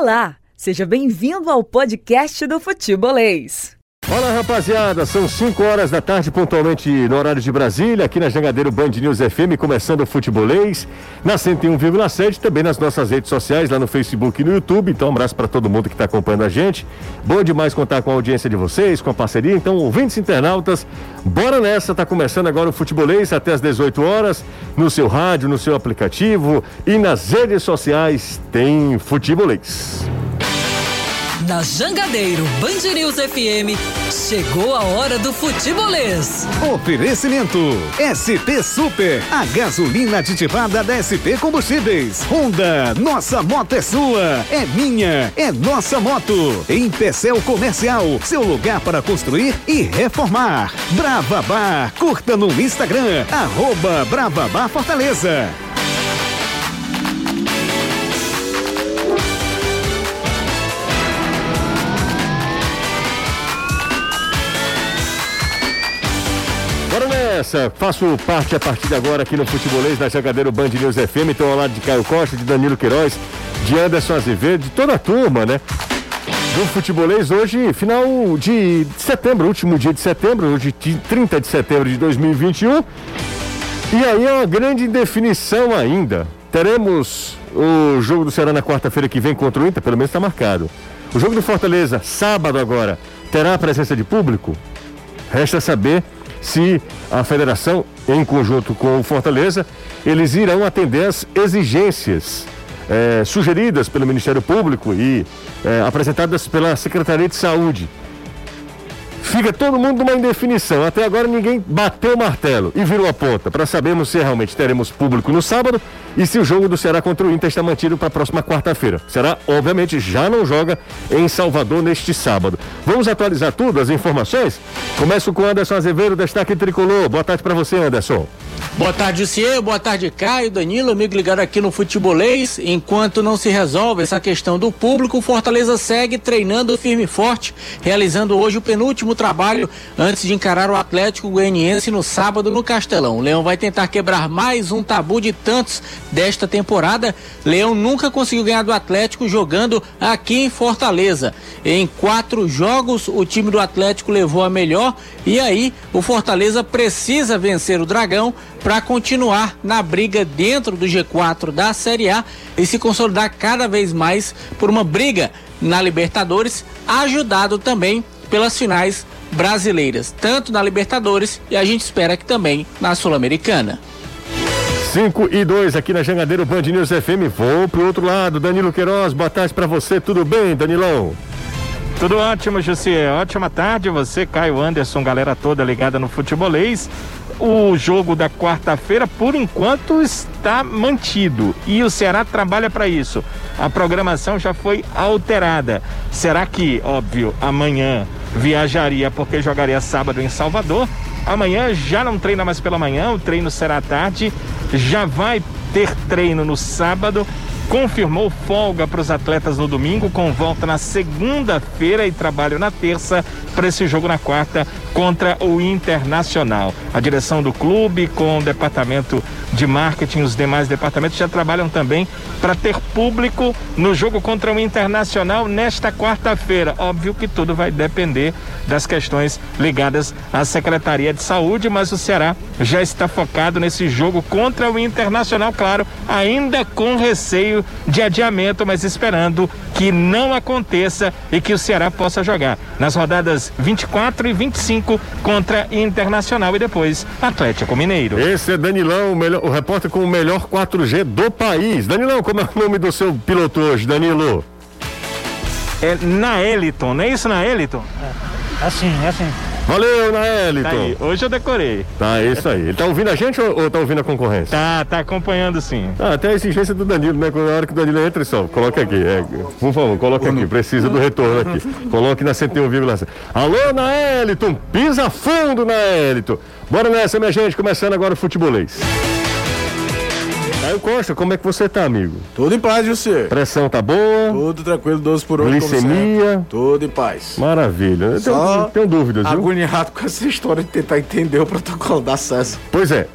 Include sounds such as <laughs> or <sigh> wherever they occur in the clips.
Olá, seja bem-vindo ao podcast do Futebolês. Olá, rapaziada. São 5 horas da tarde, pontualmente no horário de Brasília, aqui na Jangadeiro Band News FM, começando o futebolês, na 101,7, também nas nossas redes sociais, lá no Facebook e no YouTube. Então, um abraço para todo mundo que está acompanhando a gente. Bom demais contar com a audiência de vocês, com a parceria. Então, ouvintes internautas, bora nessa. Tá começando agora o futebolês até as 18 horas, no seu rádio, no seu aplicativo e nas redes sociais tem futebolês. Na Jangadeiro Band News FM, chegou a hora do futebolês. Oferecimento SP Super, a gasolina aditivada da SP Combustíveis. Honda, nossa moto é sua, é minha, é nossa moto. Em Pecel Comercial, seu lugar para construir e reformar. Brava Bar, curta no Instagram, arroba Brava Bar Fortaleza. Faço parte a partir de agora aqui no Futebolês da Jangadeiro Band News FM. Estou ao lado de Caio Costa, de Danilo Queiroz, de Anderson Azevedo, de toda a turma, né? Do Futebolês hoje, final de setembro, último dia de setembro, hoje 30 de setembro de 2021. E aí é uma grande definição ainda. Teremos o jogo do Ceará na quarta-feira que vem contra o Inter, pelo menos está marcado. O jogo do Fortaleza, sábado agora, terá a presença de público? Resta saber se a federação, em conjunto com o Fortaleza, eles irão atender as exigências eh, sugeridas pelo Ministério Público e eh, apresentadas pela Secretaria de Saúde. Fica todo mundo numa indefinição. Até agora ninguém bateu o martelo e virou a ponta para sabermos se realmente teremos público no sábado e se o jogo do Ceará contra o Inter está mantido para a próxima quarta-feira. Será, obviamente, já não joga em Salvador neste sábado. Vamos atualizar tudo, as informações? Começo com Anderson Azevedo, destaque tricolor. Boa tarde para você, Anderson. Boa tarde, Ciê. Boa tarde, Caio, Danilo, amigo ligado aqui no Futebolês. Enquanto não se resolve essa questão do público, o Fortaleza segue treinando firme e forte, realizando hoje o penúltimo trabalho antes de encarar o Atlético Goianiense no sábado no Castelão. O Leão vai tentar quebrar mais um tabu de tantos desta temporada. Leão nunca conseguiu ganhar do Atlético jogando aqui em Fortaleza. Em quatro jogos, o time do Atlético levou a melhor e aí o Fortaleza precisa vencer o Dragão para continuar na briga dentro do G4 da Série A e se consolidar cada vez mais por uma briga na Libertadores, ajudado também pelas finais brasileiras, tanto na Libertadores e a gente espera que também na Sul-Americana. 5 e 2 aqui na Jangadeiro Band News FM. Vou pro outro lado. Danilo Queiroz, boa tarde para você. Tudo bem, Danilão? Tudo ótimo, José. Ótima tarde. Você, Caio Anderson, galera toda ligada no futebolês. O jogo da quarta-feira, por enquanto, está mantido e o Ceará trabalha para isso. A programação já foi alterada. Será que, óbvio, amanhã viajaria porque jogaria sábado em Salvador? Amanhã já não treina mais pela manhã, o treino será à tarde. Já vai ter treino no sábado confirmou folga para os atletas no domingo, com volta na segunda-feira e trabalho na terça para esse jogo na quarta contra o Internacional. A direção do clube, com o departamento de marketing, os demais departamentos já trabalham também para ter público no jogo contra o Internacional nesta quarta-feira. Óbvio que tudo vai depender das questões ligadas à Secretaria de Saúde, mas o Ceará já está focado nesse jogo contra o Internacional, claro, ainda com receio de adiamento, mas esperando que não aconteça e que o Ceará possa jogar nas rodadas 24 e 25 contra Internacional e depois Atlético Mineiro. Esse é Danilão, o, melhor, o repórter com o melhor 4G do país. Danilão, como é o nome do seu piloto hoje, Danilo? É Naeliton, não é isso, Naeliton? É assim, é assim. Valeu, Naeliton. Tá aí, hoje eu decorei. Tá, é isso aí. Ele tá ouvindo a gente ou, ou tá ouvindo a concorrência? Tá, tá acompanhando sim. Ah, até a exigência do Danilo, né? Na hora que o Danilo entra, só, coloca aqui. É, por favor, coloca aqui. Precisa do retorno aqui. Coloque na 101,7. Alô, Naeliton. Pisa fundo, Naeliton. Bora nessa, minha gente. Começando agora o futebolês. Caio Costa, como é que você tá, amigo? Tudo em paz, José. Pressão tá boa? Tudo tranquilo, 12 por 8. Glicemia? Tudo em paz. Maravilha. Eu tenho, Só tenho dúvidas, viu? Agoniado com essa história de tentar entender o protocolo da acesso. Pois é.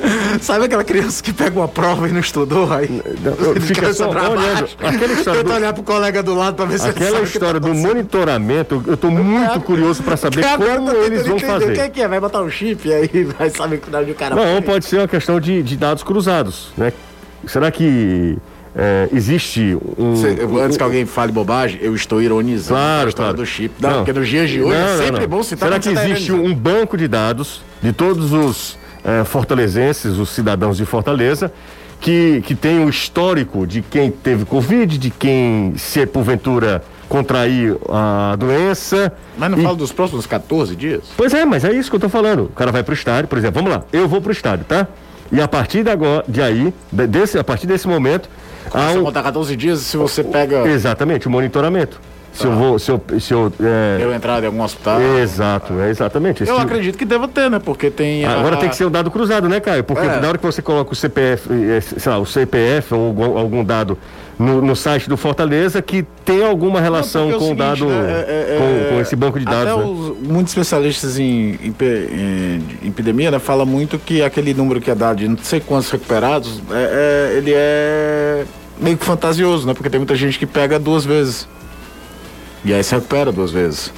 <laughs> Sabe aquela criança que pega uma prova e não estudou? Aí eu- <laughs> fica só olhando. Aquela história Tenta do- olhar pro colega do lado pra ver se ele Aquela história tá do monitoramento, eu tô muito curioso pra saber como eles vão entender O que é fazer. que é? Vai botar um chip aí <laughs> vai saber que onde o cara Não, pode ser uma questão de, de dados cruzados, né? Será que é, existe um. Cê- antes que alguém fale bobagem, eu estou ironizando Claro, a história claro. do chip. Não, porque nos dias de hoje Não, é não, sempre não. bom citar Será que tá existe ironizando. um banco de dados de todos os eh, fortalezenses, os cidadãos de Fortaleza, que, que tem o histórico de quem teve Covid, de quem, se porventura contrair a doença. Mas não E- fala dos próximos 14 dias? Pois é, mas é isso que eu tô falando. O cara vai pro estádio, por exemplo, vamos lá, eu vou pro estádio, tá? E a partir de agora, de aí, de- desse, a partir desse momento, Você um, contar 14 dias se você pega. exatamente o monitoramento. Se eu vou, se eu, se eu, é, Eu entrar em algum hospital. exato, é exatamente. Esse Eu tipo- acredito que deva ter, né? Porque tem. a- Agora tem que ser o dado cruzado, né, Caio? Porque É. na hora que você coloca o CPF, eh, sei lá, o CPF ou algum, dado no, no site do Fortaleza que tem alguma relação Não, com porque o é seguinte, dado, né, é- é- com, com esse banco de dados. Até né? os, muitos especialistas em, em, em- em epidemia, né, falam muito que aquele número que é dado de não sei quantos recuperados, é, é- ele é meio que fantasioso, né? Porque tem muita gente que pega duas vezes. E aí se recupera duas vezes.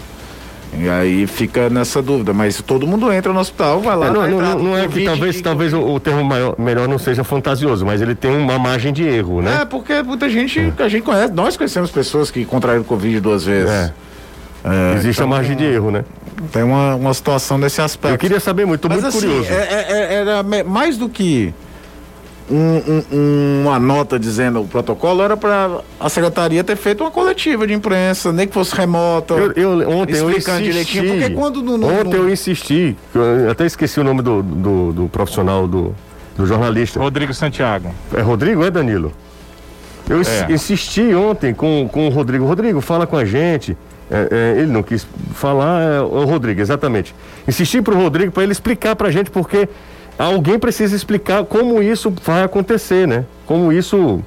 E aí fica nessa dúvida, mas todo mundo entra no hospital, vai lá. É, não, vai não, não, é que talvez, talvez o, o termo maior- melhor não seja fantasioso, mas ele tem uma margem de erro, né? É, porque muita gente, a gente conhece, nós conhecemos pessoas que contraíram Covid duas vezes. É. É, Existe então, a margem de erro, né? Tem uma, uma situação nesse aspecto. Eu queria saber muito, tô Mas muito assim, curioso. é- é- é- era mais do que um- um- uma nota dizendo o protocolo, era para a secretaria ter feito uma coletiva de imprensa, nem que fosse remota. Eu, eu- ontem eu insisti. direitinho, porque quando no- no- ontem no- eu insisti, eu até esqueci o nome do, do, do profissional, do, do jornalista. Rodrigo Santiago. É Rodrigo, é Danilo? Eu É. insisti ontem com, com o Rodrigo. Rodrigo, fala com a gente. É, é, ele não quis falar, é o Rodrigo, exatamente. Insisti pro Rodrigo para ele explicar pra gente, porque alguém precisa explicar como isso vai acontecer, né? Como isso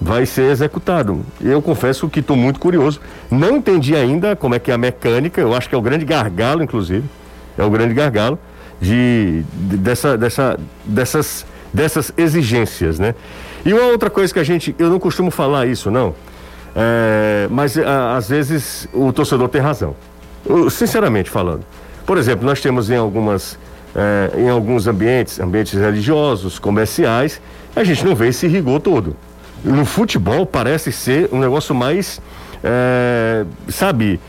vai ser executado. Eu confesso que estou muito curioso. Não entendi ainda como é que é a mecânica, eu acho que é o grande gargalo, inclusive. É o grande gargalo de, de- dessa, dessa, dessas, dessas exigências, né? E uma outra coisa que a gente, eu não costumo falar isso, não, é, mas a- às vezes o torcedor tem razão. Sinceramente falando. Por exemplo, nós temos em algumas, é, em alguns ambientes, ambientes religiosos, comerciais, a gente não vê esse rigor todo. No futebol parece ser um negócio mais, é, sabe,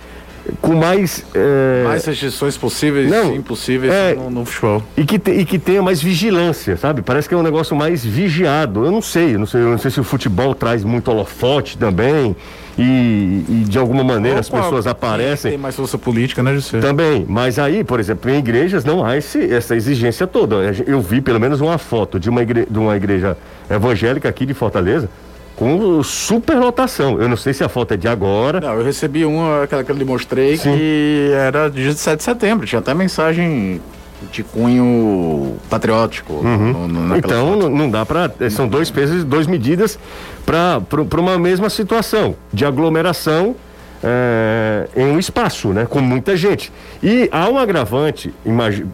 com mais, é, mais restrições possíveis Não, e impossíveis é- no, no futebol. e que, te- e que tenha mais vigilância, sabe? Parece que é um negócio mais vigiado. Eu não sei, eu não sei, eu não sei se o futebol traz muito holofote também e, e de alguma maneira as Opa, pessoas Tem aparecem. mais força política, né, José? Também, mas aí, por exemplo, em igrejas não há esse- essa exigência toda. Eu vi pelo menos uma foto de uma, igre- de uma igreja evangélica aqui de Fortaleza com superlotação. Eu não sei se a foto é de agora. Não, eu recebi uma, aquela que eu lhe mostrei, Sim. que era de 17 de setembro. Tinha até mensagem de cunho patriótico. no- no- naquela Então foto. não, dá para são dois pesos e duas medidas para uma mesma situação de aglomeração é, em um espaço, né, com muita gente. E há um agravante,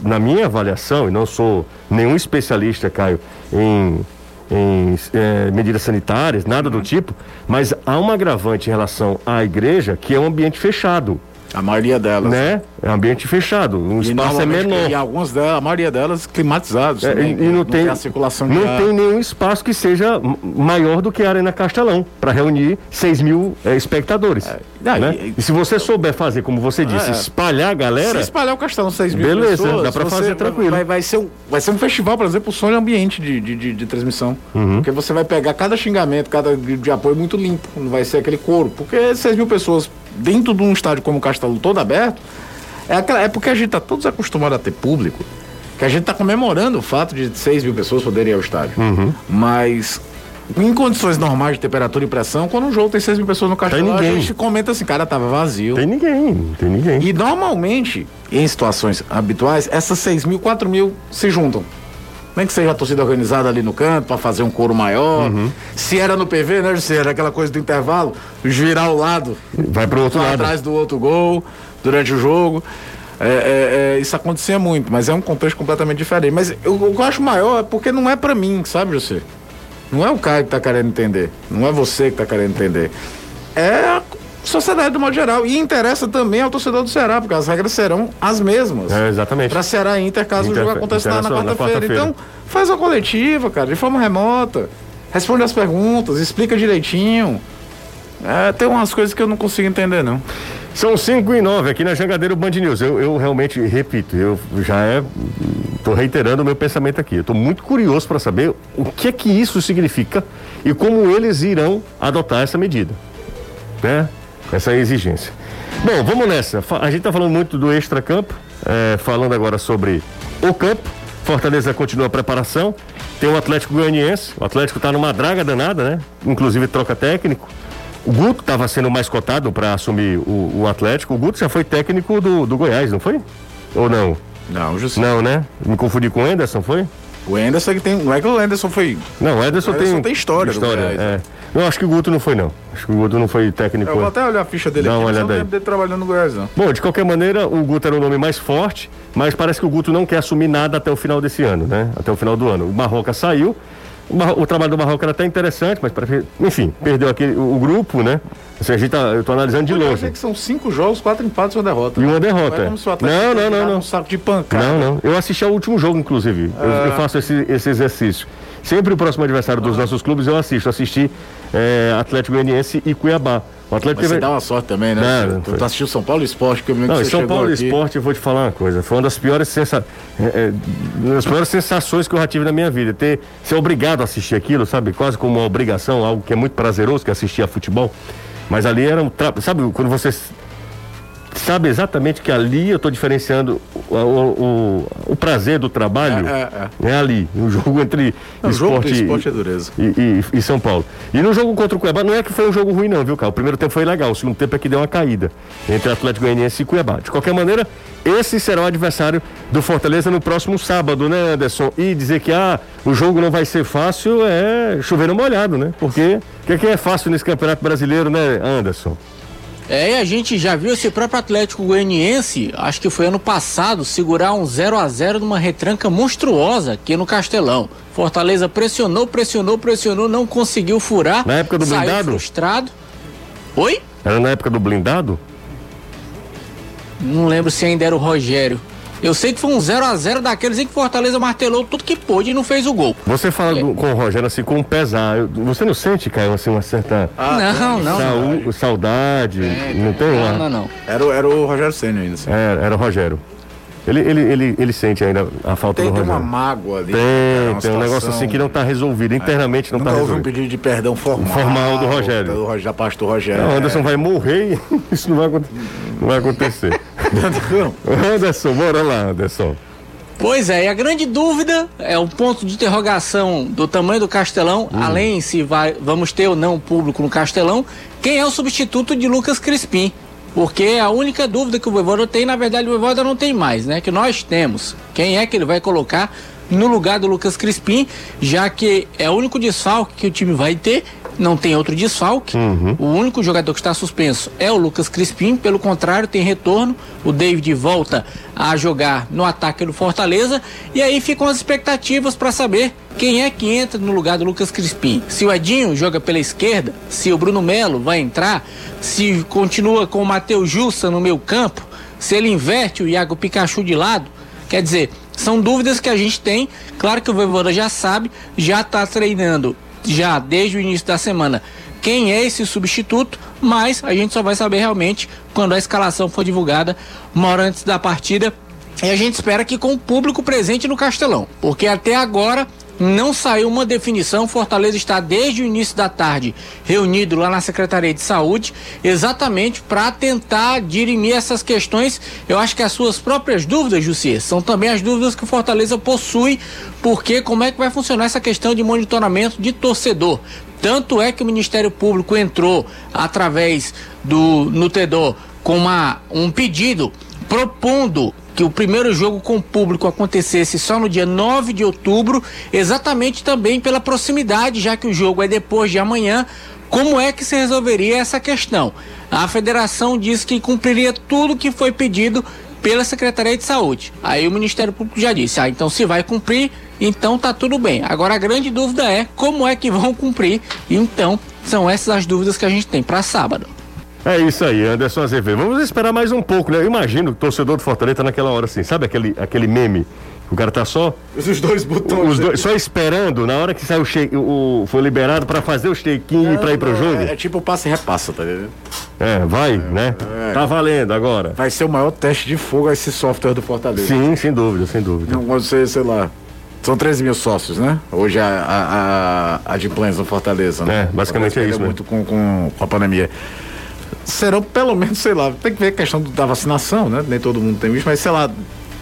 na minha avaliação, e não sou nenhum especialista, Caio, em, em é, medidas sanitárias, nada do tipo, mas há um agravante em relação à igreja que é um ambiente fechado, A maioria delas. né? É um ambiente fechado, um E espaço é menor. E algumas delas, a maioria delas climatizados. É, e, e não, tem, a circulação de não ar. tem nenhum espaço que seja maior do que a Arena Castelão para reunir 6 mil eh, espectadores. Não, né? e- se você souber fazer, como você disse, É. espalhar a Se galera, espalhar o Castelo 6 mil Beleza, pessoas, dá você fazer tranquilo. Vai, vai ser um, vai ser um festival, por exemplo, o sonho ambiente de, de, de, de transmissão. Uhum. Porque você vai pegar cada xingamento, cada grito de apoio muito limpo. Não vai ser aquele coro. Porque 6 mil pessoas dentro de um estádio como o Castelo todo aberto, é, aquela, é porque a gente tá todos acostumados a ter público, que a gente tá comemorando o fato de 6 mil pessoas poderem ir ao estádio. Uhum. Mas. Em condições normais de temperatura e pressão, quando um jogo tem 6 mil pessoas no castelo, a gente comenta assim, cara, tava vazio. tem ninguém, não tem ninguém. E normalmente, em situações habituais, essas 6 mil, 4 mil se juntam. Nem que seja a torcida organizada ali no canto para fazer um coro maior. Uhum. Se era no PV, né, se era aquela coisa do intervalo, girar o lado, Vai pro outro lado. atrás do outro gol durante o jogo. é, é, é, isso acontecia muito, mas é um contexto completamente diferente. Mas eu, o que eu acho maior é porque não é para mim, sabe, José? Não é o cara que tá querendo entender. Não é você que tá querendo entender. É a sociedade do modo geral. E interessa também ao torcedor do Ceará, porque as regras serão as mesmas. É, exatamente. Pra Ceará e Inter, caso Inter- o jogo aconteça na, quarta-feira. quarta-feira. então, faz a coletiva, cara, de forma remota. Responde as perguntas, explica direitinho. É, tem umas coisas que eu não consigo entender, não. São 5 e 9 aqui na Jangadeiro Band News. Eu, eu realmente repito, eu já é. Estou reiterando o meu pensamento aqui. Eu estou muito curioso para saber o que é que isso significa e como eles irão adotar essa medida. Né? Essa exigência. Bom, vamos nessa. A gente está falando muito do extracampo, é, falando agora sobre o campo. Fortaleza continua a preparação. Tem o Atlético Goianiense. O Atlético está numa draga danada, né? Inclusive troca técnico. O Guto estava sendo mais cotado para assumir o, o Atlético. O Guto já foi técnico do, do Goiás, não foi? Ou não? Não, José. Não, né? Me confundi com o Anderson, foi? O Anderson que tem. Não é que o Anderson foi. Não, o Anderson, O Anderson tem, tem história do Goiás, é. né? Eu acho que o Guto não foi, não. Acho que o Guto não foi técnico. Eu vou até olhar a ficha dele Dá aqui, uma olhada não lembro dele trabalhando no Goiás, não. Bom, de qualquer maneira, o Guto era o nome mais forte, mas parece que o Guto não quer assumir nada até o final desse ano, né? Até o final do ano. O Marroca saiu, o, trabalho do Marroca era até interessante, mas, enfim, perdeu aquele, o, grupo, né? Assim, a gente tá, eu tô analisando de Eu longe. achei que são cinco jogos, quatro empates e uma derrota. E uma derrota, Não é é. Não, não, não, não. Um saco de pancada. Não, não. Eu assisti ao último jogo, inclusive. Eu, eu faço esse, esse exercício. Sempre o próximo adversário dos nossos clubes eu assisto. Assisti é, Atlético Goianiense e Cuiabá. O Atlético Mas você teve... dá uma sorte também, né? Não, tu tu assistiu São Paulo Esporte, que eu me lembro Não, que você São Paulo aqui. Esporte, eu vou te falar uma coisa. Foi uma das piores, sensa... é, é, das piores sensações que eu já tive na minha vida. Ter, ser obrigado a assistir aquilo, sabe? Quase como uma obrigação, algo que é muito prazeroso, que é assistir a futebol. Mas ali era um. Tra... Sabe, quando você sabe exatamente que ali eu estou diferenciando o, o, o, prazer do trabalho. É, é, é ali, no jogo entre Não, o jogo esporte, esporte é dureza. e, e- e São Paulo. E no jogo contra o Cuiabá, não é que foi um jogo ruim, não, viu, cara? O primeiro tempo foi legal, o segundo tempo é que deu uma caída entre Atlético Goianiense e Cuiabá. De qualquer maneira, esse será o adversário do Fortaleza no próximo sábado, né, Anderson? E dizer que ah, o jogo não vai ser fácil é chover no molhado, né? Porque o que é fácil nesse campeonato brasileiro, né, Anderson? É, e a gente já viu esse próprio Atlético Goianiense, acho que foi ano passado, segurar um 0 a 0 numa retranca monstruosa aqui no Castelão. Fortaleza pressionou, pressionou, pressionou, não conseguiu furar. Na época do saiu blindado? frustrado. Oi? Era na época do blindado? Não lembro se ainda era o Rogério. Eu sei que foi um 0 a 0 daqueles em que Fortaleza martelou tudo que pôde e não fez o gol. Você fala do- com o Rogério assim, com um pesar. Eu- Você não sente, Caio, assim, uma certa não, não, não. saú- saudade? não tem uma. Não, não, não. Era, o- era o Rogério Senna ainda. assim. É, era o Rogério. Ele, ele, ele, ele sente ainda a falta Tem, do tem Rogério. uma mágoa ali. Tem, cara, uma tem um negócio situação- assim que não está resolvido. Internamente não Nunca está houve um resolvido. pedido de perdão formal. Formal do Rogério. Do, da parte do Rogério. Não, o Anderson vai morrer e <laughs> isso não vai, não vai acontecer. Anderson, bora lá, Anderson. Pois é, e a grande dúvida é o ponto de interrogação do tamanho do Castelão, além se vai, vamos ter ou não público no Castelão, quem é o substituto de Lucas Crispim? Porque é a única dúvida que o Voivoda tem, na verdade o Voivoda não tem mais, né? Que nós temos. Quem é que ele vai colocar no lugar do Lucas Crispim, já que é o único desfalque que o time vai ter, não tem outro desfalque. O único jogador que está suspenso é o Lucas Crispim, pelo contrário, tem retorno. O David volta a jogar no ataque do Fortaleza. E aí ficam as expectativas para saber quem é que entra no lugar do Lucas Crispim. Se o Edinho joga pela esquerda, se o Bruno Melo vai entrar, se continua com o Matheus Jussa no meio campo, se ele inverte o Iago Pikachu de lado. Quer dizer, são dúvidas que a gente tem. Claro que o Voivoda já sabe, já está treinando já desde o início da semana. Quem é esse substituto, mas a gente só vai saber realmente quando a escalação for divulgada uma hora antes da partida. E a gente espera que com o público presente no Castelão, porque até agora não saiu uma definição. Fortaleza está desde o início da tarde reunido lá na Secretaria de Saúde, exatamente para tentar dirimir essas questões. Eu acho que as suas próprias dúvidas, Jussier, são também as dúvidas que Fortaleza possui, porque como é que vai funcionar essa questão de monitoramento de torcedor? Tanto é que o Ministério Público entrou através do Nutedor com uma, um pedido propondo que o primeiro jogo com público acontecesse só no dia 9 de outubro, exatamente também pela proximidade, já que o jogo é depois de amanhã. Como é que se resolveria essa questão? A federação diz que cumpriria tudo que foi pedido pela Secretaria de Saúde. Aí o Ministério Público já disse: ah, então se vai cumprir, então tá tudo bem. Agora a grande dúvida é como é que vão cumprir. Então são essas as dúvidas que a gente tem para sábado. É isso aí, Anderson Azevedo. Vamos esperar mais um pouco, né? Eu imagino o torcedor do Fortaleza tá naquela hora assim, sabe aquele, aquele meme? O cara tá só. Os dois botões. Os dois, só esperando, na hora que saiu o, shake, o foi liberado para fazer o shake-in pra ir pro jogo. É, é tipo passe e repassa, tá entendendo? É, vai, né? é. Tá valendo agora. Vai ser o maior teste de fogo esse software do Fortaleza. Sim, sem dúvida, sem dúvida. Não ser, sei lá. São 13 mil sócios, né? Hoje a, a, a, a de Plans no Fortaleza, né? É, basicamente é isso mesmo. muito com, com, com a pandemia. Serão pelo menos, sei lá, tem que ver a questão da vacinação, né? Nem todo mundo tem isso, mas sei lá,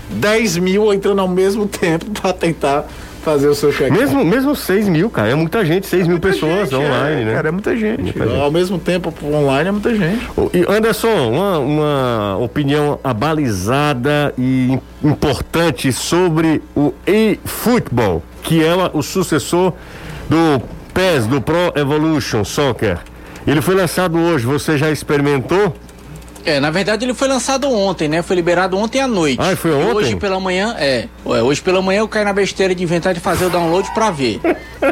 10 mil entrando ao mesmo <laughs> tempo para tentar fazer o seu check-in. Mesmo, mesmo 6 mil, cara, é muita gente, 6 mil pessoas gente, online, é, né? Cara, é muita gente. Muita gente. Ao mesmo tempo, online é muita gente. E Anderson, uma, uma opinião abalizada e importante sobre o eFootball, que é o sucessor do PES, do Pro Evolution Soccer. Ele foi lançado hoje, você já experimentou? É, na verdade ele foi lançado ontem, né? Foi liberado ontem à noite. Ah, foi ontem? Hoje pela manhã, é. Hoje pela manhã eu caí na besteira de inventar de fazer o download pra ver.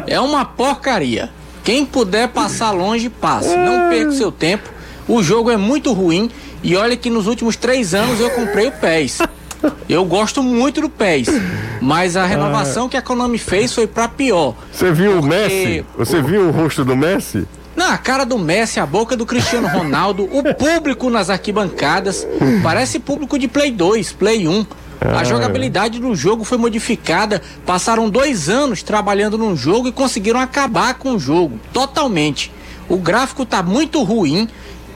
É uma porcaria. Quem puder passar longe, passe. Não perca o seu tempo. O jogo é muito ruim. E olha que nos últimos três anos eu comprei o PES. Eu gosto muito do PES. Mas a renovação que a Konami fez foi pra pior. Você viu o Messi? Você viu o rosto do Messi? Na cara do Messi, a boca do Cristiano Ronaldo, o público nas arquibancadas, parece público de Play 2, Play 1. A jogabilidade do jogo foi modificada, passaram dois anos trabalhando num jogo e conseguiram acabar com o jogo, totalmente. O gráfico tá muito ruim,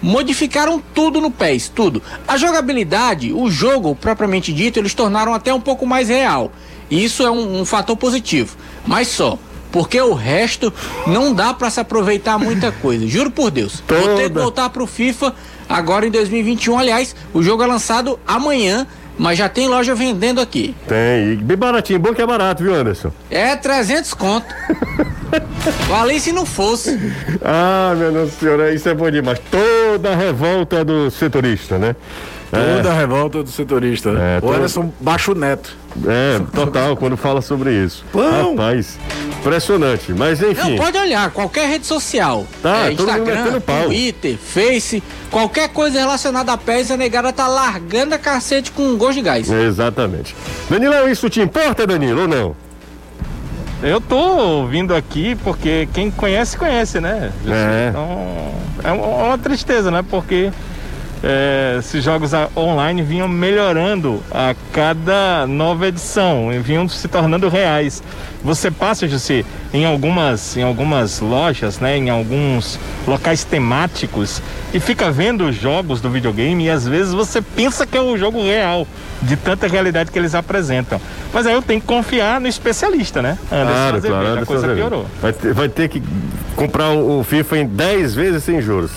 modificaram tudo no PES, tudo. A jogabilidade, o jogo propriamente dito, eles tornaram até um pouco mais real. E isso é um, um fator positivo, mas só. Porque o resto não dá pra se aproveitar muita coisa. Juro por Deus. Vou ter que Toda. voltar pro FIFA agora em 2021. Aliás, o jogo é lançado amanhã, mas já tem loja vendendo aqui. Tem, bem baratinho, bom que é barato, viu, Anderson? É 300 conto. <laughs> Valeu se não fosse. Ah, meu Nossa Senhora, isso é bom demais. Toda a revolta do setorista, né? Toda a revolta do setorista. É, o Anderson baixa o neto. É, total, quando fala sobre isso. Pão. Rapaz, impressionante. Mas enfim. Não, pode olhar, qualquer rede social. Tá, é, Instagram. Twitter, Face, qualquer coisa relacionada a pés, a negada tá largando a cacete com gosto de gás. Exatamente. Danilão, isso te importa, Danilo, ou não? Eu tô vindo aqui porque quem conhece, conhece, né? É. Então, é uma tristeza, né? Porque é, esses jogos online vinham melhorando a cada nova edição, e vinham se tornando reais. Você passa, Jussi, em algumas, em algumas lojas, né? Em alguns locais temáticos e fica vendo os jogos do videogame e às vezes você pensa que é o jogo real, de tanta realidade que eles apresentam. Mas aí eu tenho que confiar no especialista, né? Anderson Claro, Azevedo, claro. a coisa piorou. Vai ter, vai ter que comprar o, o FIFA em 10 vezes sem juros.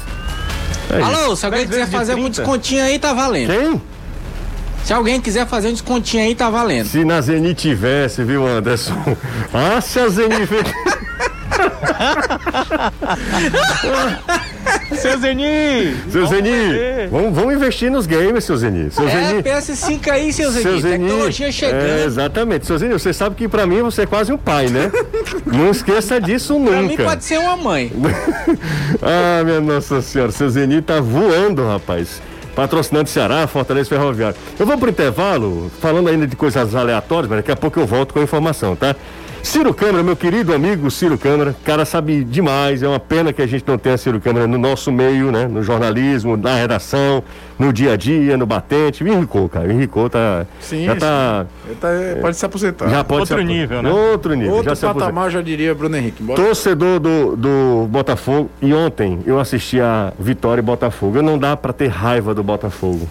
É. Alô, se alguém quiser fazer um 30? descontinho aí, tá valendo. Quem? Se alguém quiser fazer um descontinho aí, tá valendo. Se na Zeni tivesse, viu, Anderson? <laughs> Ah, se a Zeni. <laughs> Seu Zeni! Seu vamos Zeni, vamos, vamos investir nos games, seu Zeni. Seu É, Zeni. PS5 aí, seu Zeni. Seu Zeni. Tecnologia É, chegando. exatamente. Seu Zeni, você sabe que pra mim você é quase um pai, né? <laughs> Não esqueça disso pra mim nunca. pode ser uma mãe. <laughs> ah, minha Nossa Senhora, seu Zeni tá voando, rapaz. Patrocinando Ceará, Fortaleza Ferroviário. Eu vou pro intervalo, falando ainda de coisas aleatórias, mas daqui a pouco eu volto com a informação, tá? Ciro Câmara, meu querido amigo Ciro Câmara, cara sabe demais, é uma pena que a gente não tenha Ciro Câmara no nosso meio, né? No jornalismo, na redação, no dia a dia, no batente. Me enricou, cara, me enricou, tá... Sim, já tá... Ele tá- pode se aposentar. Já pode Outro se nível, né? Outro nível, Outro já patamar, já diria Bruno Henrique. Bora. Torcedor do, do Botafogo, e ontem eu assisti a Vitória e Botafogo. Eu não dá pra ter raiva do Botafogo.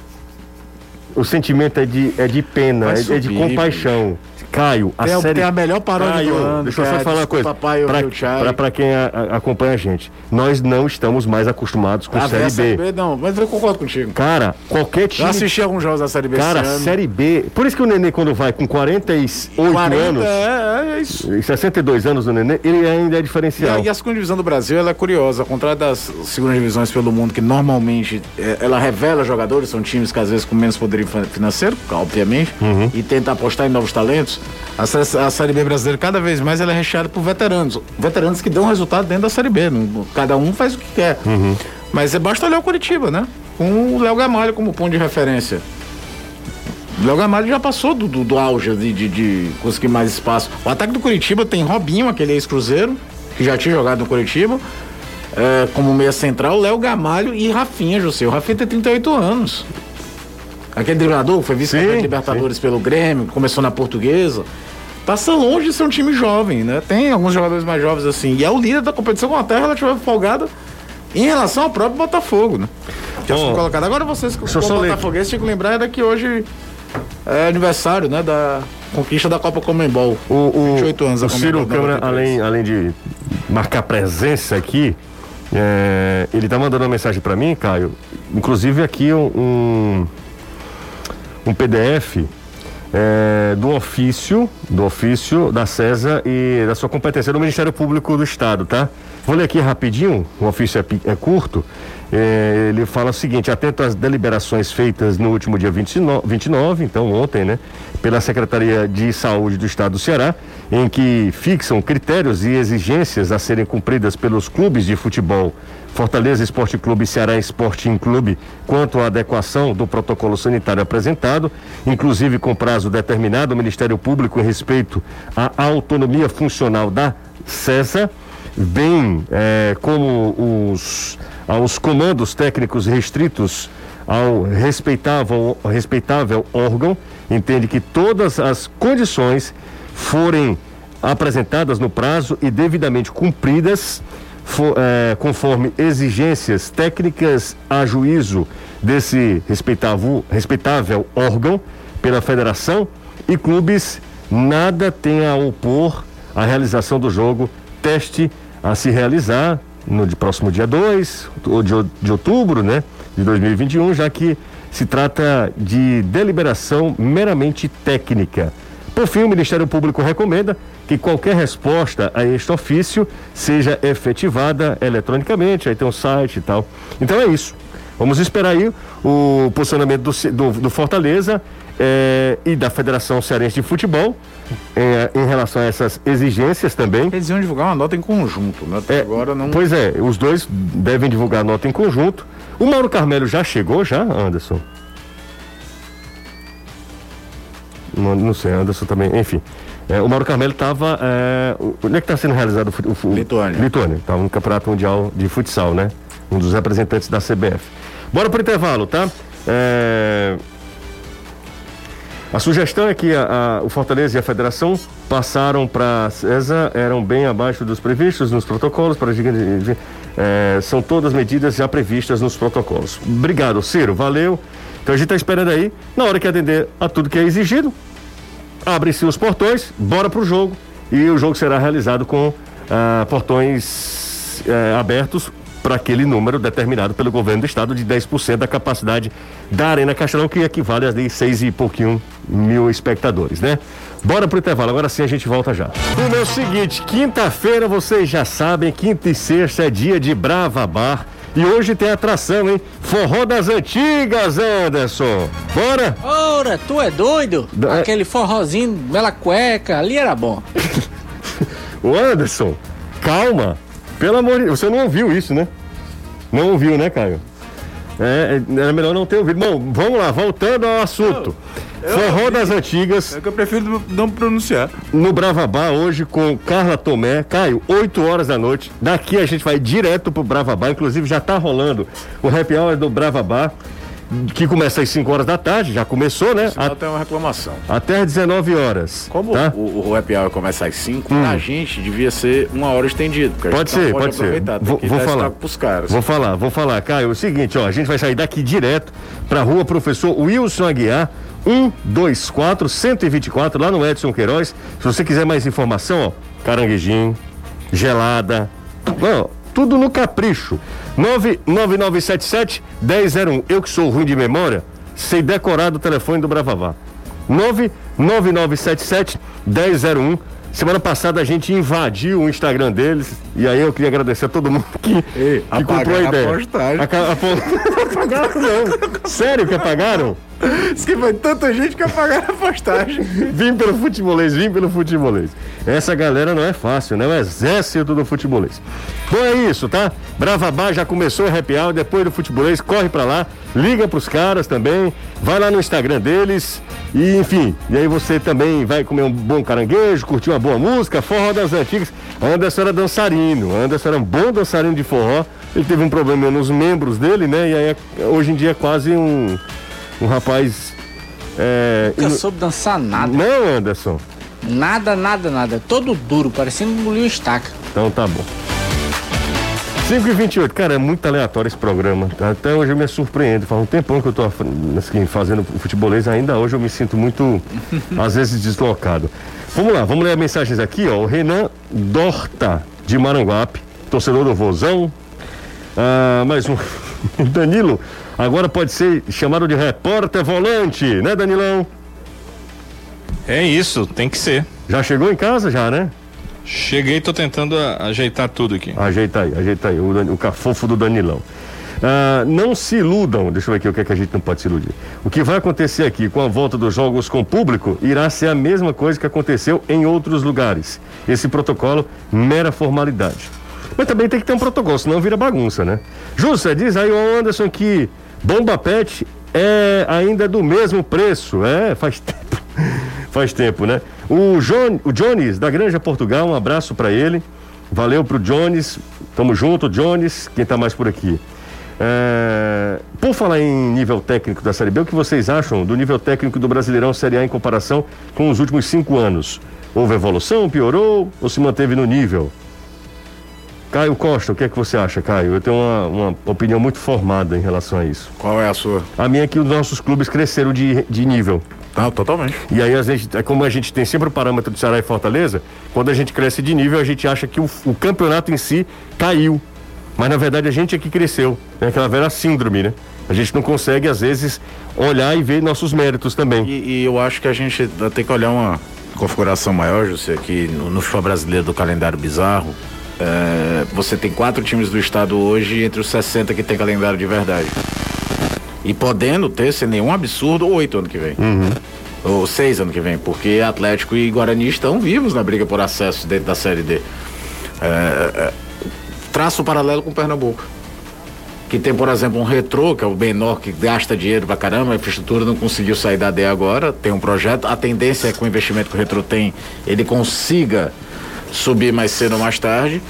O sentimento é de, é de pena, Vai é, é de subir, compaixão. Caio, a Tem, série. tem a melhor paródia Caio, do ano. deixa eu só é falar uma coisa. Pai, eu Pra- o pra- Pra quem a- a- acompanha a gente, nós não estamos mais acostumados com Ah, Série a Série B. B, não, mas eu concordo contigo. Cara, qualquer Eu time. assisti alguns jogos da Série B Cara. Série B. Por isso que o Nenê, quando vai com 48 40, anos, é, é isso. e 62 anos do Nenê, ele ainda é E diferencial. a, e a segunda divisão do Brasil ela é curiosa, ao contrário das segundas divisões pelo mundo, que normalmente é, ela revela jogadores, são times que às vezes com menos poderio fin- financeiro, obviamente, Uhum. e tenta apostar em novos talentos. A, sé- a Série B brasileira, cada vez mais, ela é recheada por veteranos. Veteranos que dão resultado dentro da Série B. cada um faz o que quer. Uhum. Mas é basta olhar o Curitiba, né? Com o Léo Gamalho como ponto de referência. O Léo Gamalho já passou do, do, do auge de, de, de conseguir mais espaço. O ataque do Curitiba tem Robinho, aquele ex-cruzeiro, que já tinha jogado no Curitiba, é, como meia central, Léo Gamalho e Rafinha, José. O Rafinha tem 38 anos. Aquele driblador foi vice-campeão Sim, de Libertadores pelo Grêmio, começou na Portuguesa. Passa longe de ser um time jovem, né? Tem alguns jogadores mais jovens assim. E é o líder da competição com a terra relativamente folgada em relação ao próprio Botafogo, né? Bom, foi colocado. Agora vocês que ler- botafoguenses tinham que lembrar era que hoje é aniversário, né? Da conquista da Copa Comembol. O, o, 28 anos o Ciro Câmara, 93. além, além de marcar presença aqui, é, ele tá mandando uma mensagem para mim, Caio. Inclusive aqui um, um PDF é, do ofício, do ofício da CESA e da sua competência do Ministério Público do Estado, tá? Vou ler aqui rapidinho, o ofício é, é curto. É, ele fala o seguinte: atento às deliberações feitas no último dia 29, 29, então ontem, né, pela Secretaria de Saúde do Estado do Ceará, em que fixam critérios e exigências a serem cumpridas pelos clubes de futebol Fortaleza Esporte Clube Ceará Esporte Clube quanto à adequação do protocolo sanitário apresentado, inclusive com prazo determinado, o Ministério Público em respeito à autonomia funcional da CESA, bem eh, como os, aos comandos técnicos restritos ao respeitável, respeitável órgão, entende que todas as condições forem apresentadas no prazo e devidamente cumpridas, fo- eh, conforme exigências técnicas a juízo desse respeitável, respeitável órgão pela federação e clubes, nada tem a opor à realização do jogo, teste a se realizar no próximo dia 2 de, de outubro, né, de 2021, já que se trata de deliberação meramente técnica. Por fim, o Ministério Público recomenda que qualquer resposta a este ofício seja efetivada eletronicamente, aí tem um site e tal. Então é isso. Vamos esperar aí o posicionamento do, do- do Fortaleza eh, e da Federação Cearense de Futebol eh, em relação a essas exigências também. Eles iam divulgar uma nota em conjunto, né? Até É, agora não. Pois é, os dois devem divulgar a nota em conjunto. O Mauro Carmelo já chegou, já, Anderson? Não, não sei, Anderson também, enfim. É, o Mauro Carmelo estava. onde é que está sendo realizado o, o fu- Lituânia. Lituânia, estava no Campeonato Mundial de Futsal, né? Um dos representantes da CBF. Bora pro intervalo, tá? É, a sugestão é que a- a- o Fortaleza e a Federação passaram para a eram bem abaixo dos previstos nos protocolos, para é, são todas medidas já previstas nos protocolos. Obrigado, Ciro, valeu. Então a gente está esperando aí, na hora que atender a tudo que é exigido, abrem-se os portões, bora pro jogo e o jogo será realizado com ah, portões eh, abertos para aquele número determinado pelo governo do estado de 10% da capacidade da Arena Castelão, que equivale a de seis e pouquinho mil espectadores, né? Bora pro intervalo, agora sim a gente volta já. O meu seguinte, quinta-feira vocês já sabem, quinta e sexta é dia de Brava Bar. E hoje tem atração, hein? Forró das antigas, Anderson. Bora? Ora, tu é doido? Da- Aquele forrozinho, bela cueca, ali era bom. <laughs> Ô Anderson, calma. Pelo amor de Deus, você não ouviu isso, né? Não ouviu, né, Caio? É, é, era melhor não ter ouvido. Bom, vamos lá, voltando ao assunto. Forró das antigas, É que eu prefiro não pronunciar. no Bravabá, hoje com Carla Tomé. Caio, 8 horas da noite. Daqui a gente vai direto pro Bravabá. Inclusive já tá rolando o happy hour do Bravabá. Que começa às 5 horas da tarde, já começou, né? Senão tem uma reclamação. Até às 19 horas. Como tá? o, o happy hour começa às 5, Hum. a gente devia ser uma hora estendido. a Pode ser, pode ser. aproveitar, tem Vou, vou falar. caras. Vou falar, vou falar. Caio, é o seguinte, ó, a gente vai sair daqui direto pra rua Professor Wilson Aguiar, 124 124, lá no Edson Queiroz. Se você quiser mais informação, ó, caranguejinho, gelada, ó, tudo no capricho. 99977 1001. Eu que sou ruim de memória, sei decorar do telefone do Bravavá. 99977 1001. Semana passada a gente invadiu o Instagram deles e aí eu queria agradecer a todo mundo que, Ei, que comprou a apagaram a ideia. postagem. Aca- <laughs> apagaram não. Sério que apagaram? Diz que foi tanta gente que apagaram a postagem. Vim pelo futebolês, vim pelo futebolês. Essa galera não é fácil, né? O exército do futebolês. Bom, é isso, tá? Bravabá já começou a happy hour, depois do futebolês, corre pra lá, liga pros caras também, vai lá no Instagram deles e, enfim, e aí você também vai comer um bom caranguejo, curtir uma boa música, forró das antigas. Anderson era dançarino, Anderson era um bom dançarino de forró, ele teve um problema nos membros dele, né? E aí é- hoje em dia é quase um, um rapaz... É, Nunca soube dançar nada. Não, Anderson. Nada, nada, nada. Todo duro, parecendo um bolinho estaca. Então tá bom. 5 e 28 cara, é muito aleatório esse programa. Até hoje eu me surpreendo. Faz um tempão que eu tô assim, fazendo futebolês, ainda hoje eu me sinto muito, <laughs> às vezes, deslocado. Vamos lá, vamos ler as mensagens aqui, ó. O Renan Dorta, de Maranguape, torcedor do Vozão. Ah, mais um. <laughs> Danilo, agora pode ser chamado de repórter volante, né, Danilão? É isso, tem que ser. Já chegou em casa, já, né? Cheguei, tô tentando a- ajeitar tudo aqui. Ajeita aí, ajeita aí, o, o cafofo do Danilão. Ah, não se iludam, deixa eu ver aqui o que, é que a gente não pode se iludir. O que vai acontecer aqui com a volta dos jogos com público irá ser a mesma coisa que aconteceu em outros lugares. Esse protocolo, mera formalidade. Mas também tem que ter um protocolo, senão vira bagunça, né? Justo, diz aí o Anderson que bomba pet é ainda do mesmo preço. É, faz tempo. Faz tempo, né? O, John, o Jones, da Granja Portugal, um abraço pra ele. Valeu pro Jones. Tamo junto, Jones. Quem tá mais por aqui? É, por falar em nível técnico da Série B, o que vocês acham do nível técnico do Brasileirão Série A em comparação com os últimos cinco anos? Houve evolução, piorou ou se manteve no nível? Caio Costa, o que é que você acha, Caio? Eu tenho uma, uma opinião muito formada em relação a isso. Qual é a sua? A minha é que os nossos clubes cresceram de, de nível. Não, totalmente. E aí, a gente, é como a gente tem sempre o parâmetro de Ceará e Fortaleza, quando a gente cresce de nível, a gente acha que o, o campeonato em si caiu. Mas na verdade a gente é que cresceu. É aquela velha síndrome, né? A gente não consegue, às vezes, olhar e ver nossos méritos também. E, e eu acho que a gente tem que olhar uma configuração maior, José, aqui no, no futebol brasileiro do calendário bizarro. É, você tem quatro times do estado hoje entre os 60 que tem calendário de verdade. E podendo ter, sem nenhum absurdo, oito ano que vem. Ou seis ano que vem, porque Atlético e Guarani estão vivos na briga por acesso dentro da Série D. É, é, traço paralelo com Pernambuco. Que tem, por exemplo, um retrô, que é o menor que gasta dinheiro pra caramba, a infraestrutura não conseguiu sair da D agora, tem um projeto. A tendência é que o investimento que o retrô tem, ele consiga subir mais cedo ou mais tarde.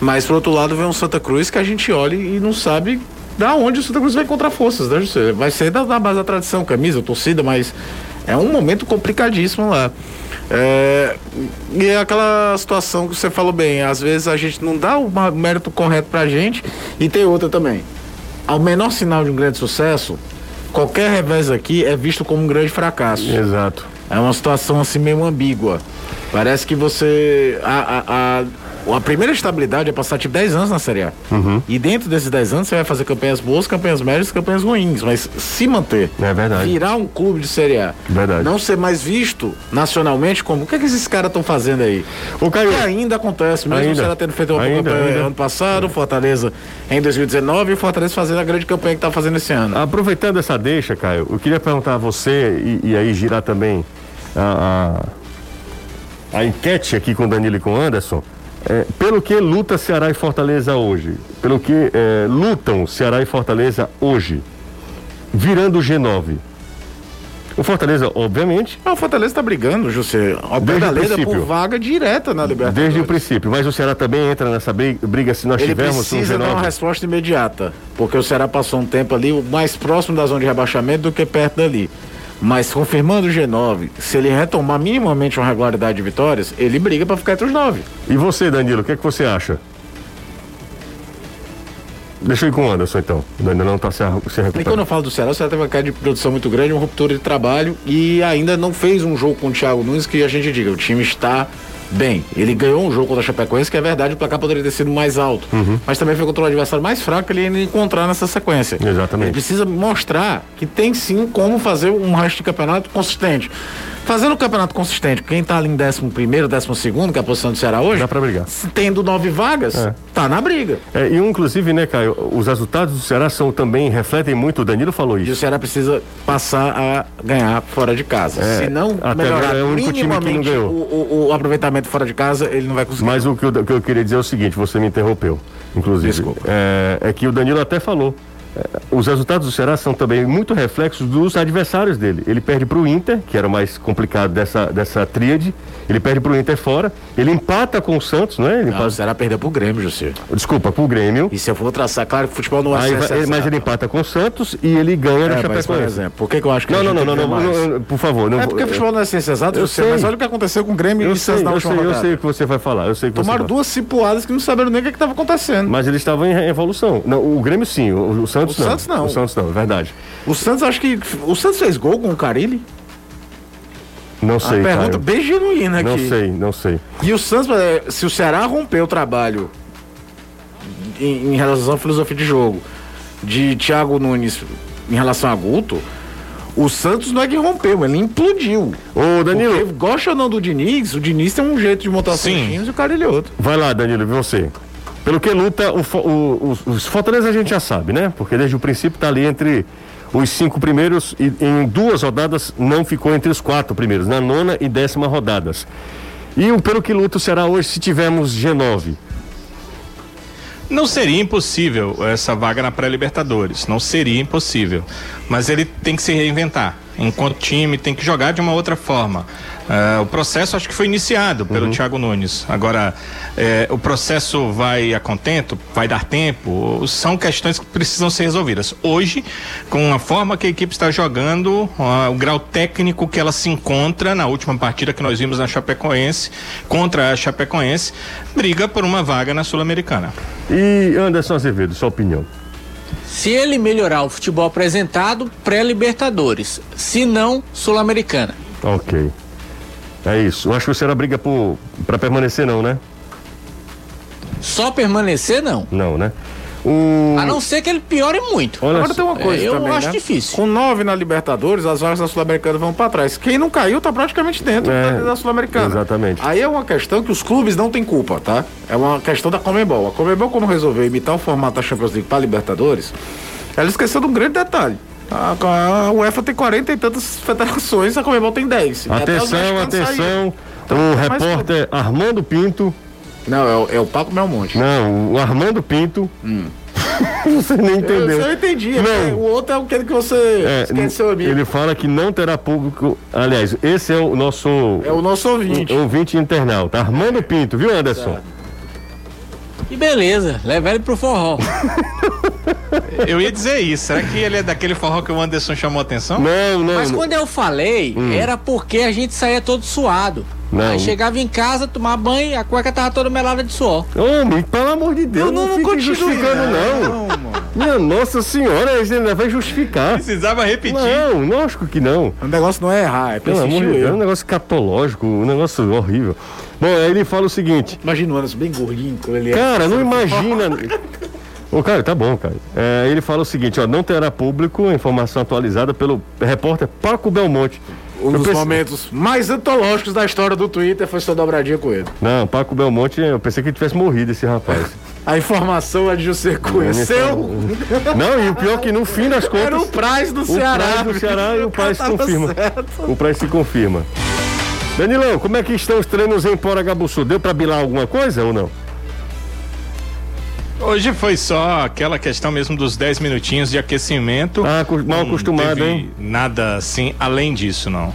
Mas, por outro lado, vem um Santa Cruz que a gente olha e não sabe da onde o Santa Cruz vai encontrar forças, né, José? Vai ser da, da base da tradição, camisa, torcida, mas é um momento complicadíssimo lá. É, e é aquela situação que você falou bem, às vezes a gente não dá o mérito correto pra gente e tem outra também. Ao menor sinal de um grande sucesso, qualquer revés aqui é visto como um grande fracasso. Exato. É uma situação assim meio ambígua. Parece que você. A, a, a, a primeira estabilidade é passar tipo 10 anos na Série A. E dentro desses 10 anos você vai fazer campanhas boas, campanhas médias, campanhas ruins. Mas se manter. É verdade. Virar um clube de Série A. Verdade. Não ser mais visto nacionalmente como. O que é que esses caras estão fazendo aí? Ô, Caio. Que ainda acontece, mesmo Ainda. o Ceará tendo feito uma Ainda, campanha ainda. ano passado, Fortaleza em 2019 e o Fortaleza fazendo a grande campanha que tá fazendo esse ano. Aproveitando essa deixa, Caio, eu queria perguntar a você e, e aí girar também a, a, a enquete aqui com o Danilo e com o Anderson. É, pelo que luta Ceará e Fortaleza hoje? Pelo que é, lutam Ceará e Fortaleza hoje? Virando o G9. O Fortaleza, obviamente. Ah, o Fortaleza está brigando, José. O princípio. por vaga direta na Libertadores. Desde o princípio. Mas o Ceará também entra nessa bri- briga se nós Ele tivermos um precisa dar uma G9. resposta imediata, porque o Ceará passou um tempo ali mais próximo da zona de rebaixamento do que perto dali. Mas confirmando o G9, se ele retomar minimamente uma regularidade de vitórias, ele briga para ficar entre os nove. E você, Danilo, o que, é que você acha? Deixa eu ir com o Anderson, então. Danilo não está se, se E quando recuperando. eu falo do Ceará, o Ceará teve uma queda de produção muito grande, uma ruptura de trabalho e ainda não fez um jogo com o Thiago Nunes que a gente diga, o time está bem. Ele ganhou um jogo contra a Chapecoense, que é verdade, o placar poderia ter sido mais alto. Uhum. Mas também foi contra o adversário mais fraco que ele ia encontrar nessa sequência. Exatamente. Ele precisa mostrar que tem sim como fazer um resto de campeonato consistente. Fazendo um campeonato consistente, quem tá ali em 11 primeiro, 12 segundo, que é a posição do Ceará hoje, Dá pra brigar. tendo nove vagas, É. tá na briga. É, e inclusive, né, Caio, os resultados do Ceará são também, refletem muito, o Danilo falou E o isso. Ceará precisa passar a ganhar fora de casa. É, Se não melhorar é o único time que não ganhou. o, o- o aproveitamento fora de casa, ele não vai conseguir. Mas o que, eu, que eu queria dizer é o seguinte, você me interrompeu, inclusive. Desculpa. É, é que o Danilo até falou. É, os resultados do Ceará são também muito reflexos dos adversários dele. Ele perde para o Inter, que era o mais complicado dessa, dessa tríade. Ele perde para o Inter fora. Ele empata com o Santos, não é? Ele Não, o empata, Ceará perdeu pro Grêmio, José. desculpa, com o Grêmio. E se eu for traçar, claro que o futebol não é Aí ciência vai- mas ele empata com o Santos e ele ganha no é, mas, por Chapecoense. exemplo, por que, que eu acho que Não, a não, gente não, não, não, mais? não, por favor. Não, É porque o futebol não é ciência exata, Eu José, sei. mas olha o que aconteceu com o Grêmio eu e o sei, Santos na eu última sei, eu sei o que você vai falar. Eu sei o que Tomaram duas cipuadas que não saberam nem o que estava acontecendo. Mas eles estavam em evolução. Não, o Grêmio sim, o, o Santos O não. Santos não. O Santos não, é verdade. O Santos, acho que. O Santos fez gol com o Carilli? Não Uma sei, pergunta Caio. bem genuína aqui. Não sei, não sei. E o Santos, eh, se o Ceará romper o trabalho em, em relação à filosofia de jogo de Thiago Nunes em relação a Guto, o Santos não é que rompeu, ele implodiu. Ô, Danilo, Porque, gosta ou não do Diniz, o Diniz tem um jeito de montar seus times e o cara ele é outro. vai lá, Danilo, você. Pelo que luta, o, o, os, Fortaleza a gente já sabe, né? Porque desde o princípio tá ali entre os cinco primeiros e em duas rodadas não ficou entre os quatro primeiros, na nona e décima rodadas. E o pelo que luta o Ceará hoje se tivermos G9? Não seria impossível essa vaga na pré-Libertadores. Não seria impossível. Mas ele tem que se reinventar. Enquanto time, tem que jogar de uma outra forma. Ah, o processo acho que foi iniciado pelo Thiago Nunes. Agora, eh, o processo vai a contento? Vai dar tempo? São questões que precisam ser resolvidas. Hoje, com a forma que a equipe está jogando, ah, o grau técnico que ela se encontra na última partida que nós vimos na Chapecoense, contra a Chapecoense, briga por uma vaga na Sul-Americana. E Anderson Azevedo, sua opinião? Se ele melhorar o futebol apresentado, pré-Libertadores. Se não, Sul-Americana. Ok. É isso. Eu acho que o Ceará briga por, pra permanecer, não, né? Só permanecer, não. Não, né? O... A não ser que ele piore muito. Olha Agora só. tem uma coisa É, eu também, acho né? difícil. Com nove na Libertadores, as vagas da Sul-Americana vão pra trás. Quem não caiu tá praticamente dentro É, da, da Sul-Americana. exatamente. Aí é uma questão que os clubes não têm culpa, tá? É uma questão da Comembol. A Comembol, como resolveu imitar o formato da Champions League pra Libertadores, ela esqueceu de um grande detalhe. A, a UEFA tem 40 e tantas federações, a Comembol tem 10. E até os Atenção, mexicanos saíram. atenção. O repórter Armando Pinto. Não, é o, é o Paco Melmonte. Não, o Armando Pinto. <laughs> Você nem Eu, entendeu. eu entendi. Não. é, O outro é aquele que você É, esquece seu amigo. ele fala que não terá público. Aliás, esse é o nosso É o nosso ouvinte. ouvinte internauta. Armando Pinto, viu, Anderson? Que beleza, leva ele pro forró. <laughs> Eu ia dizer isso. Será que ele é daquele forró que o Anderson chamou a atenção? Não, não. Mas não. quando eu falei, era porque a gente saía todo suado. Não. Aí chegava em casa, tomar banho, a cueca tava toda melada de suor. Homem, pelo amor de Deus, não, não fique continue, justificando, não. Minha nossa senhora, ele ainda vai justificar. Precisava repetir. Não, lógico que não. O negócio não é errar, é Pelo amor de Deus, é um negócio catológico, um negócio horrível. Bom, aí ele fala o seguinte, Imagina o Anderson bem gordinho quando ele é. cara, não imagina. <laughs> Ô, cara, tá bom, cara. É, ele fala o seguinte, ó, não terá público, informação atualizada pelo repórter Paco Belmonte. Um dos pensei- momentos mais antológicos da história do Twitter foi sua dobradinha com ele. Não, Paco Belmonte, eu pensei que ele tivesse morrido esse rapaz. <laughs> A informação é de José Cunha. Seu Não, e o pior é que no fim das contas. era o Praz do O Ceará. Praz do Ceará e o Praz se confirma. certo. O Praz se confirma. Danilão, como é que estão os treinos em Poragabuçu? Deu pra bilar alguma coisa ou não? Hoje foi só aquela questão mesmo dos 10 minutinhos de aquecimento. Ah, mal acostumado, hein? Nada assim, além disso, não.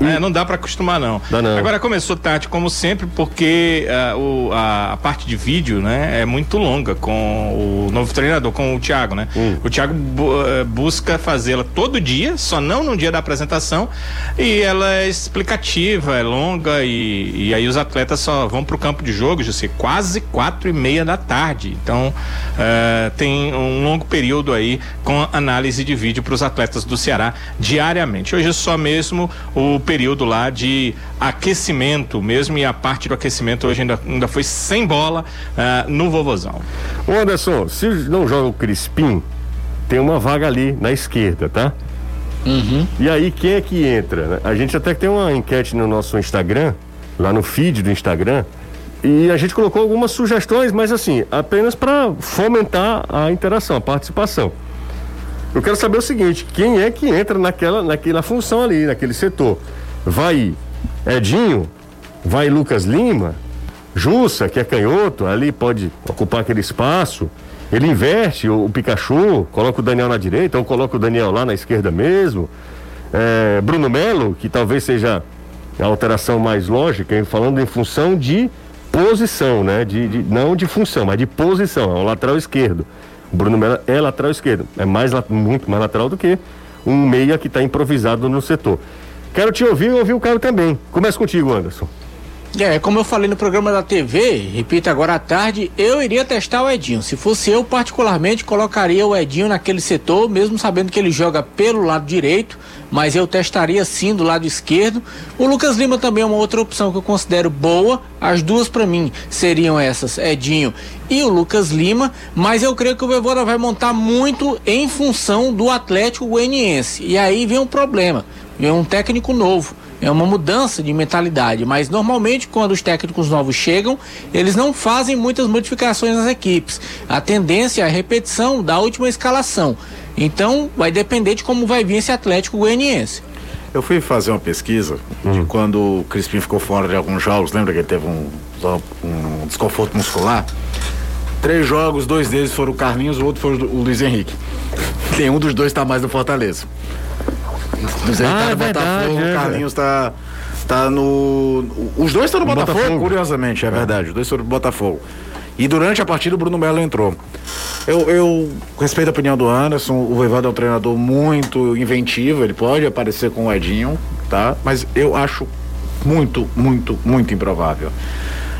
É, não dá para acostumar não. Dá não. Agora começou tarde como sempre porque uh, o, a, a, parte de vídeo, né, é muito longa com o novo treinador, com o Thiago, né? Hum. O Thiago bu uh, busca fazê-la todo dia, só não no dia da apresentação e ela é explicativa, é longa e, e aí os atletas só vão pro campo de jogo, já sei, quase quatro e meia da tarde. Então uh, tem um longo período aí com análise de vídeo para os atletas do Ceará diariamente. Hoje é só mesmo o período lá de aquecimento mesmo e a parte do aquecimento hoje ainda, ainda foi sem bola uh, no Vovozão. Ô Anderson, se não joga o Crispim, tem uma vaga ali na esquerda, tá? Uhum. E aí quem é que entra? Né? A gente até tem uma enquete no nosso Instagram, lá no feed do Instagram, e a gente colocou algumas sugestões, mas assim, apenas para fomentar a interação, a participação. Eu quero saber o seguinte: quem é que entra naquela, naquela função ali, naquele setor? Vai Edinho? Vai Lucas Lima? Jussa, que é canhoto, ali pode ocupar aquele espaço. Ele inverte o, o Pikachu, coloca o Daniel na direita, ou coloca o Daniel lá na esquerda mesmo. É, Bruno Melo, que talvez seja a alteração mais lógica, falando em função de posição, né? De, de, não de função, mas de posição, é o lateral esquerdo. O Bruno Melo é lateral esquerdo, é mais, muito mais lateral do que um meia que está improvisado no setor. Quero te ouvir e ouvir o cara também. Começa contigo, Anderson. É, como eu falei no programa da TV, repito agora à tarde, eu iria testar o Edinho. Se fosse eu, particularmente, colocaria o Edinho naquele setor, mesmo sabendo que ele joga pelo lado direito, mas eu testaria sim do lado esquerdo. O Lucas Lima também é uma outra opção que eu considero boa. As duas para mim seriam essas, Edinho e o Lucas Lima, mas eu creio que o Voivoda vai montar muito em função do Atlético Goianiense. E aí vem um problema, vem um técnico novo é uma mudança de mentalidade, mas normalmente quando os técnicos novos chegam, eles não fazem muitas modificações nas equipes. A tendência é a repetição da última escalação. Então, vai depender de como vai vir esse Atlético Goianiense. Eu fui fazer uma pesquisa de hum. quando o Crispim ficou fora de alguns jogos, lembra que ele teve um, um desconforto muscular? Três jogos, dois deles foram o Carlinhos, o outro foi o Luiz Henrique. Nenhum dos dois está mais no Fortaleza. Ah, tá no é Botafogo, o é Carlinhos está tá no. Os dois estão no Botafogo, Botafogo, curiosamente, é, é, verdade. Os dois foram no Botafogo. E durante a partida o Bruno Melo entrou. Eu, eu respeito a opinião do Anderson, o Voivoda é um treinador muito inventivo, ele pode aparecer com o Edinho, tá? Mas eu acho muito, muito, muito improvável.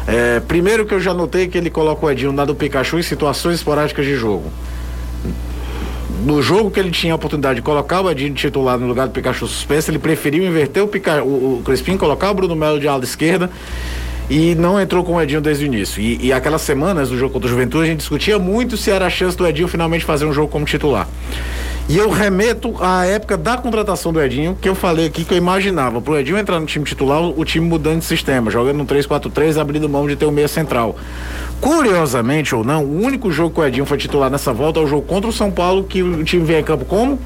É, primeiro que eu já notei que ele coloca o Edinho na do Pikachu em situações esporádicas de jogo. No jogo que ele tinha a oportunidade de colocar o Edinho titular no lugar do Pikachu suspenso, ele preferiu inverter o, Pica, o, o Crespim, colocar o Bruno Melo de ala esquerda e não entrou com o Edinho desde o início. E, e aquelas semanas do jogo contra o Juventude, a gente discutia muito se era a chance do Edinho finalmente fazer um jogo como titular. E eu remeto à época da contratação do Edinho, que eu falei aqui que eu imaginava pro Edinho entrar no time titular, o time mudando de sistema, jogando no 3-4-3, abrindo mão de ter o meia central. Curiosamente ou não, o único jogo que o Edinho foi titular nessa volta é o jogo contra o São Paulo, que o time vem em campo como?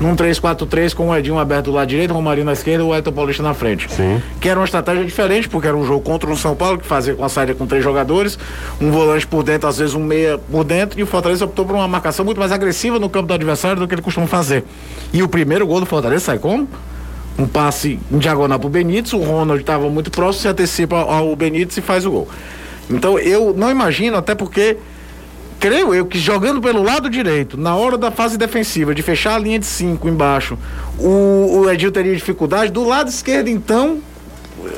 num 3-4-3 com o Edinho aberto do lado direito, o Romarinho na esquerda e o Elton Paulista na frente. Sim. Que era uma estratégia diferente, porque era um jogo contra o São Paulo, que fazia com a saída com três jogadores, um volante por dentro, às vezes um meia por dentro, e o Fortaleza optou por uma marcação muito mais agressiva no campo do adversário do que ele costuma fazer. E o primeiro gol do Fortaleza sai como? Um passe em diagonal pro Benítez, o Ronald estava muito próximo, se antecipa ao Benítez e faz o gol. Então eu não imagino, até porque creio eu que jogando pelo lado direito, na hora da fase defensiva, de fechar a linha de cinco embaixo, o, o Edil teria dificuldade. Do lado esquerdo, então,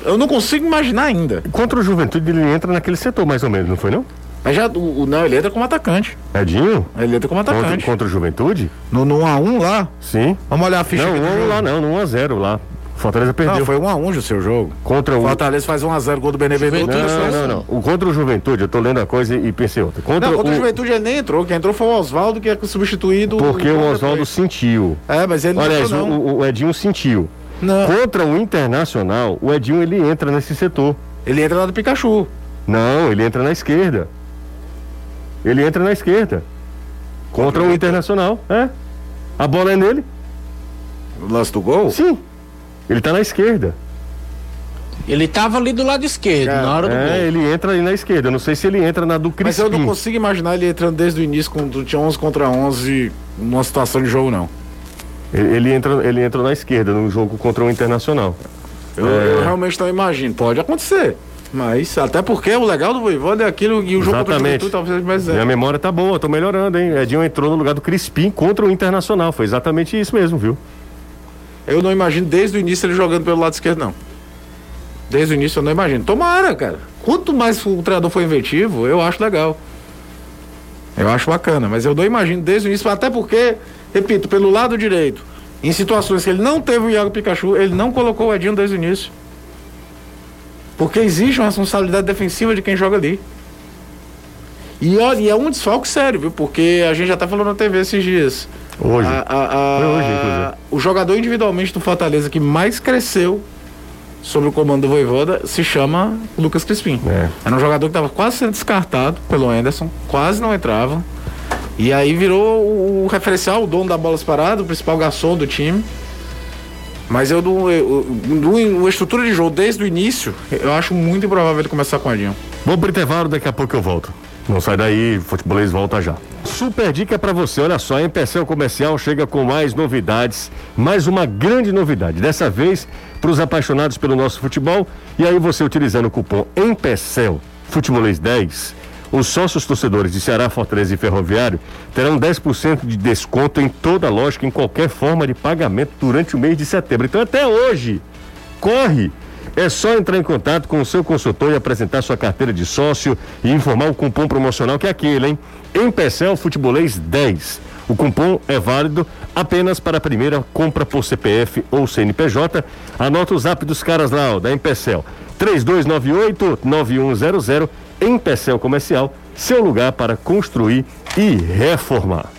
eu não consigo imaginar ainda. Contra o Juventude, ele entra naquele setor, mais ou menos, não foi não? Mas já, o, não, ele entra como atacante. Edinho? Ele entra como atacante. Contra, contra o Juventude? No, no 1x1 lá? Sim. Vamos olhar a ficha. Não, 1x1 lá não, no 1x0 lá. Fortaleza perdeu. Não, foi 1 um a 1 um o seu jogo. Contra o Fortaleza faz 1 um a 0 gol do Benevenuto. Não, não, não, não. O contra o Juventude, eu tô lendo a coisa e pensei outra. Contra não, contra o, o Juventude ele nem entrou. Quem entrou foi o Oswaldo, que é substituído. Porque o Oswaldo sentiu. É, mas ele Olha, não. O, o Edinho sentiu. Não. Contra o Internacional, o Edinho ele entra nesse setor. Ele entra lá do Pikachu. Não, ele entra na esquerda. Ele entra na esquerda. Contra, contra o Internacional, é. A bola é nele. O lance do gol? Sim. Ele está na esquerda. Ele tava ali do lado esquerdo, É, na hora do É, gol. ele entra ali na esquerda. Eu não sei se ele entra na do Crispim. Mas eu não consigo imaginar ele entrando desde o início, quando tinha 11 contra 11, numa situação de jogo, não. Ele, ele entra, ele entra na esquerda no jogo contra o Internacional. Eu, eu realmente não imagino. Pode acontecer. Mas, até porque o legal do Voivoda é aquilo e o jogo contra o Exatamente. Juventude talvez mais Minha é. memória tá boa, tô melhorando, hein? Edinho entrou no lugar do Crispim contra o Internacional. Foi exatamente isso mesmo, viu? Eu não imagino desde o início ele jogando pelo lado esquerdo, não. Desde o início eu não imagino. Tomara, cara. Quanto mais o treinador for inventivo, eu acho legal. Eu acho bacana, mas eu não imagino desde o início, até porque, repito, pelo lado direito, em situações que ele não teve o Iago Pikachu, ele não colocou o Edinho desde o início. Porque existe uma responsabilidade defensiva de quem joga ali. E olha, e é um desfalque sério, viu? Porque a gente já tá falando na TV esses dias. Hoje. A- a- a- hoje, inclusive. o jogador individualmente do Fortaleza que mais cresceu sob o comando do Voivoda se chama Lucas Crispim. É. Era um jogador que estava quase sendo descartado pelo Anderson, quase não entrava. E aí virou o, o referencial, o dono da bola parada, o principal garçom do time. Mas eu, eu, do, a estrutura de jogo desde o início, eu acho muito improvável ele começar com o Edinho. Vamos pro intervalo, daqui a pouco eu volto. Não sai daí, futebolês volta já. Super dica pra você, olha só, a Empecel Comercial chega com mais novidades, mais uma grande novidade, dessa vez para os apaixonados pelo nosso futebol, e aí você utilizando o cupom Empecel Futebolês 10, os sócios torcedores de Ceará, Fortaleza e Ferroviário terão 10% de desconto em toda a lógica, em qualquer forma de pagamento durante o mês de setembro. Então até hoje, corre! É só entrar em contato com o seu consultor e apresentar sua carteira de sócio e informar o cupom promocional que é aquele, hein? Empecel Futebolês 10. O cupom é válido apenas para a primeira compra por CPF ou CNPJ. Anota o zap dos caras lá, ó, da Empecel. 3298-9100. Empecel Comercial, seu lugar para construir e reformar.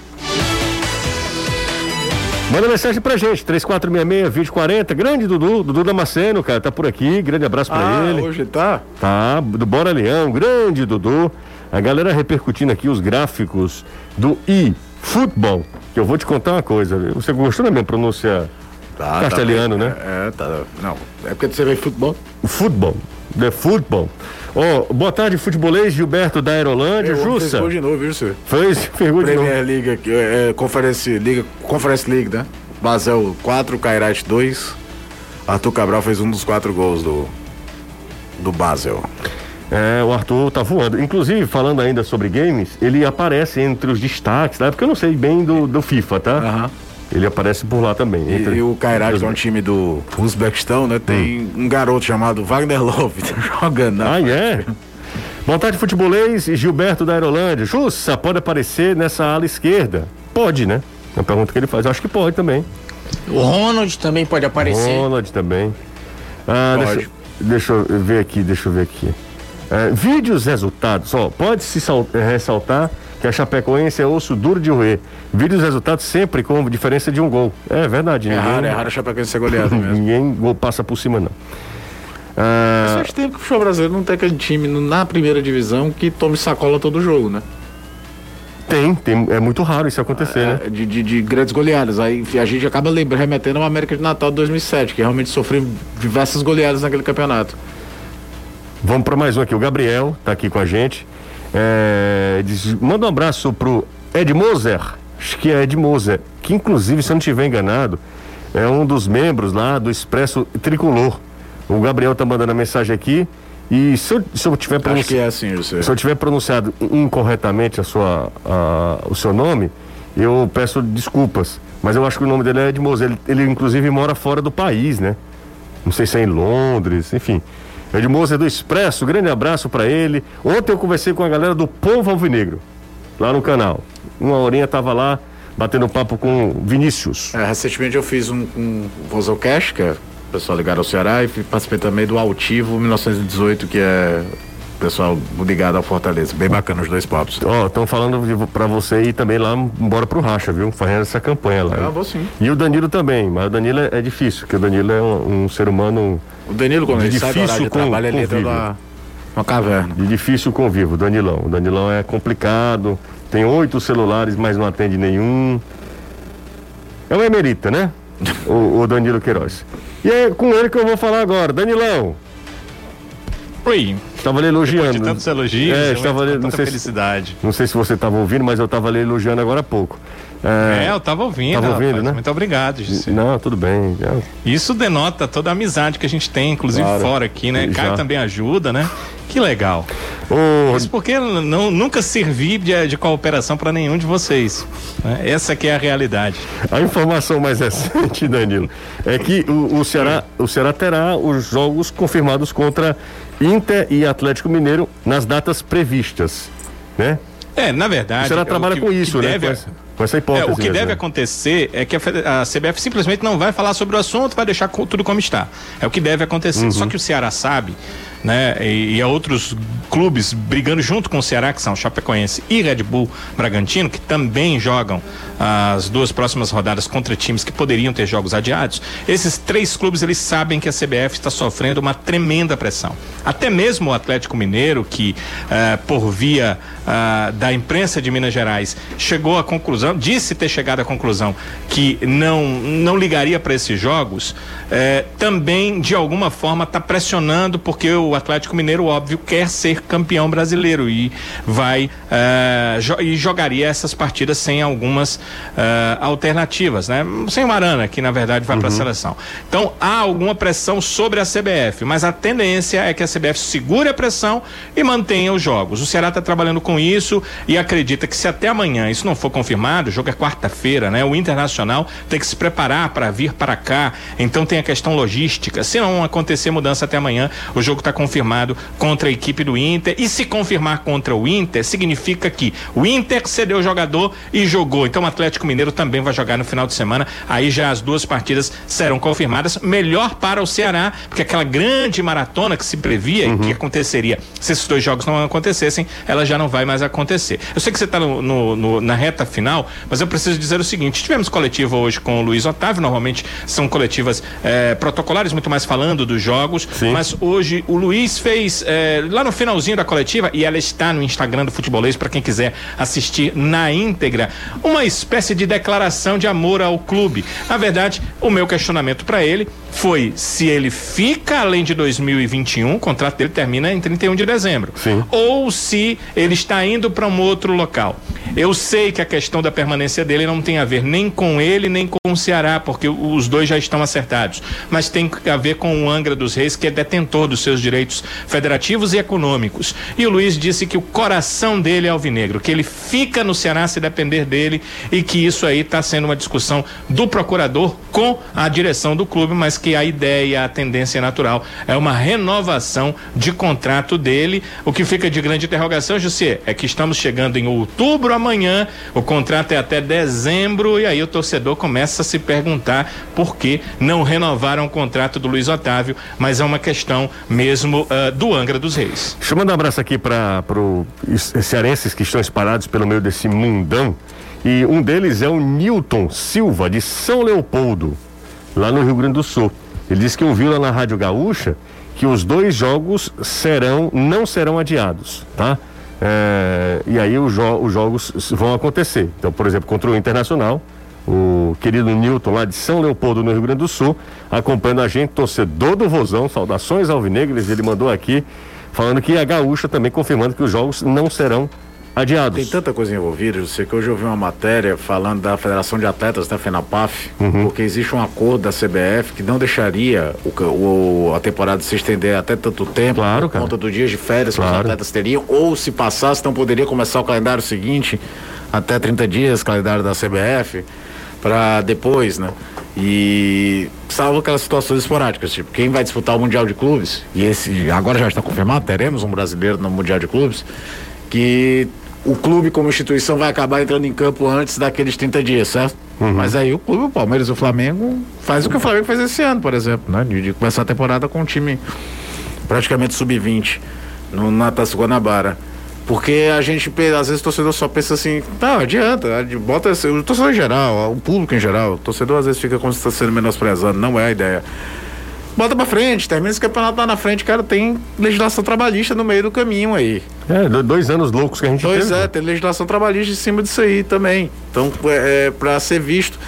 Manda mensagem pra gente, 3466-2040. Grande Dudu, Dudu Damasceno, cara, tá por aqui. Grande abraço pra Ah, ele. hoje tá? Tá, do Bora Leão, grande Dudu. A galera repercutindo aqui os gráficos do eFootball. Que eu vou te contar uma coisa. Você gostou da minha pronúncia Tá, castelhano, tá, né? É, tá. Não, é porque você vê futebol. Futebol. The Football. Ó, boa tarde, futebolês Gilberto da Aerolândia. Eu Jussa. fez gol de novo, viu, senhor? Fez, <laughs> ferrou de novo. Premier League é, é, Conference League, Conference League, né? Basel 4, Kairat 2. Arthur Cabral fez um dos quatro gols do do Basel. É, o Arthur tá voando. Inclusive, falando ainda sobre games, ele aparece entre os destaques, né? Porque eu não sei bem do, do FIFA, tá? Aham. Ele aparece por lá também. E, entre- e o Kairat, que é um time do Uzbequistão, né? Tem Hum. um garoto chamado Wagner Love <laughs> tá jogando. Ah, é? Boa tarde, futebolês e Gilberto da Aerolândia. Jussa, pode aparecer nessa ala esquerda? Pode, né? É uma pergunta que ele faz. Eu acho que pode também. O Ronald também pode aparecer. Ronald também. Ah, Pode. deixa, deixa eu ver aqui, deixa eu ver aqui. É, vídeos resultados, ó, pode se sal- ressaltar que a Chapecoense é osso duro de roer. Vídeos resultados sempre com diferença de um gol. É verdade, É ninguém, raro, é raro a Chapecoense ser goleada <laughs> mesmo. ninguém gol passa por cima, não. Ah, Faz tempo que o futebol brasileiro não tem aquele time na primeira divisão que tome sacola todo jogo, né? tem, tem, é muito raro isso acontecer, né? É, de, de- de grandes goleadas. Aí a gente acaba lembrando, remetendo ao América de Natal de 2007, que realmente sofreu diversas goleadas naquele campeonato. Vamos para mais um aqui. O Gabriel tá aqui com a gente. É, diz- manda um abraço pro Ed Moser. Acho que é Ed Moser. Que inclusive, se eu não estiver enganado, é um dos membros lá do Expresso Tricolor. O Gabriel tá mandando a mensagem aqui. E se eu, se eu tiver Acho pronunci- que é assim, se eu tiver pronunciado incorretamente a sua, a- o seu nome, eu peço desculpas. Mas eu acho que o nome dele é Ed Moser. Ele, ele, inclusive mora fora do país, né? Não sei se é em Londres, enfim. Ed Moser do Expresso, grande abraço pra ele. Ontem eu conversei com a galera do Povo Alvinegro, lá no canal. Uma horinha tava lá, batendo papo com Vinícius. É, recentemente eu fiz um um Vozelcast, que é o pessoal ligado ao Ceará, e participei também do Altivo 1918, que é pessoal ligado ao Fortaleza. Bem bacana os dois papos. Ó, estão falando pra você ir também lá, embora pro Racha, viu? Fazendo essa campanha lá. Ah, vou sim. E o Danilo também, mas o Danilo é, é difícil, porque o Danilo é um, um ser humano O Danilo, quando ele sai do de difícil trabalho, ele entra numa, numa caverna. de difícil convívio, o Danilão. O Danilão é complicado, tem oito celulares, mas não atende nenhum. É um emerita, né? <laughs> o, o Danilo Queiroz. E é com ele que eu vou falar agora. Danilão, Estava lhe elogiando. De tantos elogios, é, estava lhe, não sei felicidade. Se, não sei se você estava ouvindo, mas eu estava lhe elogiando agora há pouco. É, é eu estava ouvindo. Tava ouvindo, rapaz, né? Muito obrigado, Gisele. Não, tudo bem. Isso denota toda a amizade que a gente tem, inclusive claro. fora aqui, né? Já. Caio também ajuda, né? Que legal. Oh. Isso porque não, nunca servi de, de cooperação para nenhum de vocês. Né? Essa que é a realidade. A informação mais <laughs> recente, Danilo, é que o, o, Ceará, o Ceará terá os jogos confirmados contra Inter e Atlético Mineiro nas datas previstas, né? É, na verdade. O Ceará trabalha que, com isso, né? Deve, com, essa, com essa hipótese. É, o que mesmo, deve né? acontecer é que a, a, CBF simplesmente não vai falar sobre o assunto, vai deixar tudo como está. É o que deve acontecer. Uhum. Só que o Ceará sabe né? E, e há outros clubes brigando junto com o Ceará, que são Chapecoense e Red Bull Bragantino, que também jogam as duas próximas rodadas contra times que poderiam ter jogos adiados. Esses três clubes eles sabem que a CBF está sofrendo uma tremenda pressão. Até mesmo o Atlético Mineiro, que uh, por via uh, da imprensa de Minas Gerais chegou à conclusão, disse ter chegado à conclusão que não não ligaria para esses jogos, uh, também de alguma forma está pressionando porque o Atlético Mineiro, óbvio, quer ser campeão brasileiro e vai uh, jo e jogaria essas partidas sem algumas uh, alternativas, né? Sem o Arana, que na verdade vai uhum. para a seleção. Então há alguma pressão sobre a CBF, mas a tendência é que a CBF segure a pressão e mantenha os jogos. O Ceará está trabalhando com isso e acredita que se até amanhã isso não for confirmado, o jogo é quarta-feira, né? O Internacional tem que se preparar para vir para cá, então tem a questão logística. Se não acontecer mudança até amanhã, o jogo está confirmado contra a equipe do Inter. E se confirmar contra o Inter, significa que o Inter cedeu o jogador e jogou. Então o Atlético Mineiro também vai jogar no final de semana. Aí já as duas partidas serão confirmadas. Melhor para o Ceará, porque aquela grande maratona que se previa uhum. e que aconteceria se esses dois jogos não acontecessem, ela já não vai mais acontecer. Eu sei que você está na reta final, mas eu preciso dizer o seguinte: tivemos coletiva hoje com o Luiz Otávio, normalmente são coletivas eh, protocolares, muito mais falando dos jogos, Sim. mas hoje o Luiz fez é, lá no finalzinho da coletiva, e ela está no Instagram do Futebolês para quem quiser assistir na íntegra, uma espécie de declaração de amor ao clube. Na verdade, o meu questionamento para ele foi se ele fica além de 2021, o contrato dele termina em 31 de dezembro, Sim. ou se ele está indo para um outro local. Eu sei que a questão da permanência dele não tem a ver nem com ele nem com o Ceará, porque os dois já estão acertados, mas tem a ver com o Angra dos Reis, que é detentor dos seus direitos federativos e econômicos. E o Luiz disse que o coração dele é alvinegro, que ele fica no Ceará se depender dele e que isso aí está sendo uma discussão do procurador com a direção do clube, mas que a ideia, a tendência natural é uma renovação de contrato dele. O que fica de grande interrogação, José, é que estamos chegando em outubro amanhã, o contrato é até dezembro e aí o torcedor começa a se perguntar por que não renovaram o contrato do Luiz Otávio, mas é uma questão mesmo uh, do Angra dos Reis. Deixa eu mandar um abraço aqui para os cearenses que estão espalhados pelo meio desse mundão. E um deles é o Newton Silva, de São Leopoldo, lá no Rio Grande do Sul. Ele disse que ouviu lá na Rádio Gaúcha que os dois jogos serão, não serão adiados, tá? É, e aí os, jo os jogos vão acontecer. Então, por exemplo, contra o Internacional, o querido Newton lá de São Leopoldo, no Rio Grande do Sul, acompanhando a gente, torcedor do Vozão, saudações alvinegras, ele mandou aqui, falando que a Gaúcha também confirmando que os jogos não serão adiados. Tem tanta coisa envolvida, eu sei que hoje eu ouvi uma matéria falando da Federação de Atletas da FENAPAF, uhum. porque existe um acordo da CBF que não deixaria o, o, a temporada se estender até tanto tempo, claro, por conta do dia de férias claro. que os atletas teriam, ou se passasse, não poderia começar o calendário seguinte até 30 dias, calendário da CBF para depois, né? E salvo aquelas situações esporádicas, tipo, quem vai disputar o Mundial de Clubes, e esse agora já está confirmado, teremos um brasileiro no Mundial de Clubes, que o clube como instituição vai acabar entrando em campo antes daqueles 30 dias, certo? Uhum. Mas aí o clube, o Palmeiras e o Flamengo faz o que o Flamengo fez esse ano, por exemplo, né? De, de começar a temporada com um time praticamente sub-20 no Natas Guanabara. Porque a gente, às vezes, o torcedor só pensa assim, tá, adianta, bota o torcedor em geral, o público em geral, o torcedor às vezes fica como se está sendo menosprezando, não é a ideia. Bota pra frente, termina esse campeonato lá na frente, cara, tem legislação trabalhista no meio do caminho aí. É, dois anos loucos que a gente Pois teve. é, tem legislação trabalhista em cima disso aí também. Então, é, é pra ser visto.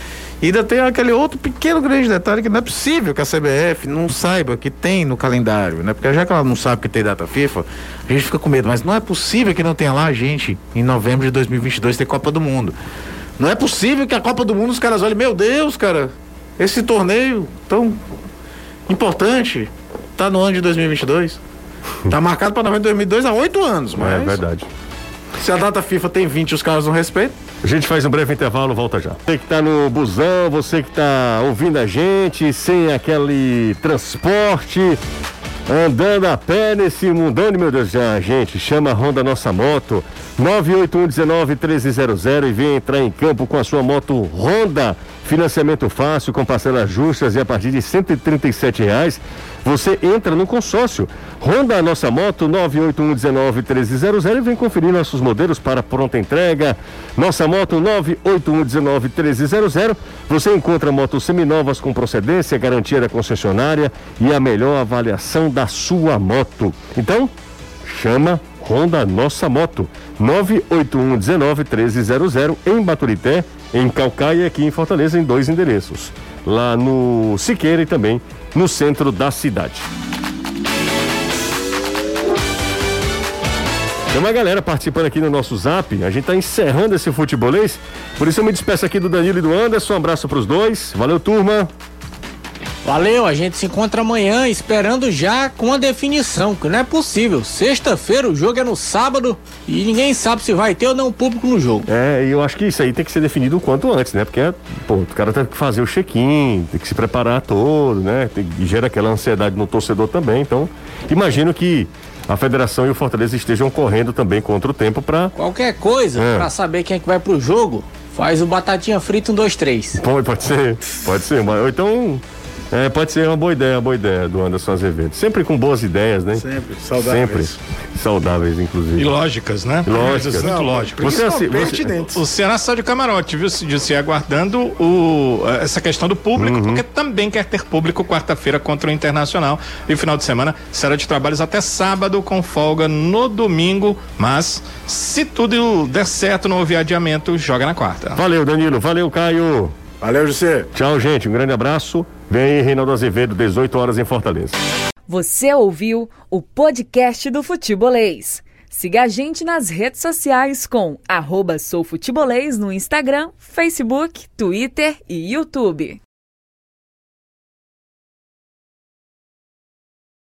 E ainda tem aquele outro pequeno grande detalhe que não é possível que a CBF não saiba que tem no calendário, né? Porque já que ela não sabe que tem data FIFA, a gente fica com medo. Mas não é possível que não tenha lá, gente, em novembro de 2022 tem Copa do Mundo. Não é possível que a Copa do Mundo os caras olhem, meu Deus, cara, esse torneio tão importante tá no ano de 2022. Tá marcado para novembro de 2022 há oito anos, mas... É verdade. Se a data FIFA tem 20 e os caras não respeitam. A gente faz um breve intervalo, volta já. Você que tá no busão, você que tá ouvindo a gente, sem aquele transporte, andando a pé nesse mundão, meu Deus, já, gente, chama a Honda Nossa Moto, 981191300 e vem entrar em campo com a sua moto Honda. Financiamento fácil, com parcelas justas e a partir de 137 reais, você entra no consórcio. Honda Nossa Moto 981191300 e vem conferir nossos modelos para pronta entrega. Nossa Moto 981191300. Você encontra motos seminovas com procedência, garantia da concessionária e a melhor avaliação da sua moto. Então, chama Honda Nossa Moto 981191300 em Baturité, em Calcaia e aqui em Fortaleza em dois endereços. Lá no Siqueira e também no centro da cidade. Tem uma galera participando aqui no nosso zap. A gente tá encerrando esse futebolês. Por isso eu me despeço aqui do Danilo e do Anderson. Um abraço pros dois. Valeu, turma. Valeu, a gente se encontra amanhã esperando já com a definição, que não é possível. Sexta-feira o jogo é no sábado e ninguém sabe se vai ter ou não público no jogo. É, e eu acho que isso aí tem que ser definido o quanto antes, né? Porque, pô, o cara tem que fazer o check-in, tem que se preparar todo, né? Tem, gera aquela ansiedade no torcedor também. Então, imagino que a federação e o Fortaleza estejam correndo também contra o tempo para Qualquer coisa, É. pra saber quem é que vai pro jogo, faz o batatinha frita um, dois, três. Pode, pode ser, pode ser. Mas, ou então, é, pode ser uma boa ideia, uma boa ideia do Anderson Azevedo. Sempre com boas ideias, né? Sempre, saudáveis. Sempre. Saudáveis, inclusive. E lógicas, né? Lógicas. Muito lógicas. Você, assi- você, pertinentes. O Ceará saiu de camarote, viu, Disse, aguardando o, essa questão do público, Uhum. porque também quer ter público quarta-feira contra o Internacional. E final de semana será de trabalhos até sábado, com folga no domingo. Mas, se tudo der certo, não houver adiamento, joga na quarta. Valeu, Danilo. Valeu, Caio. Valeu, José. Tchau, gente. Um grande abraço. Vem aí, Reinaldo Azevedo, 18 horas em Fortaleza. Você ouviu o podcast do Futebolês. Siga a gente nas redes sociais com arroba soufutebolês no Instagram, Facebook, Twitter e YouTube.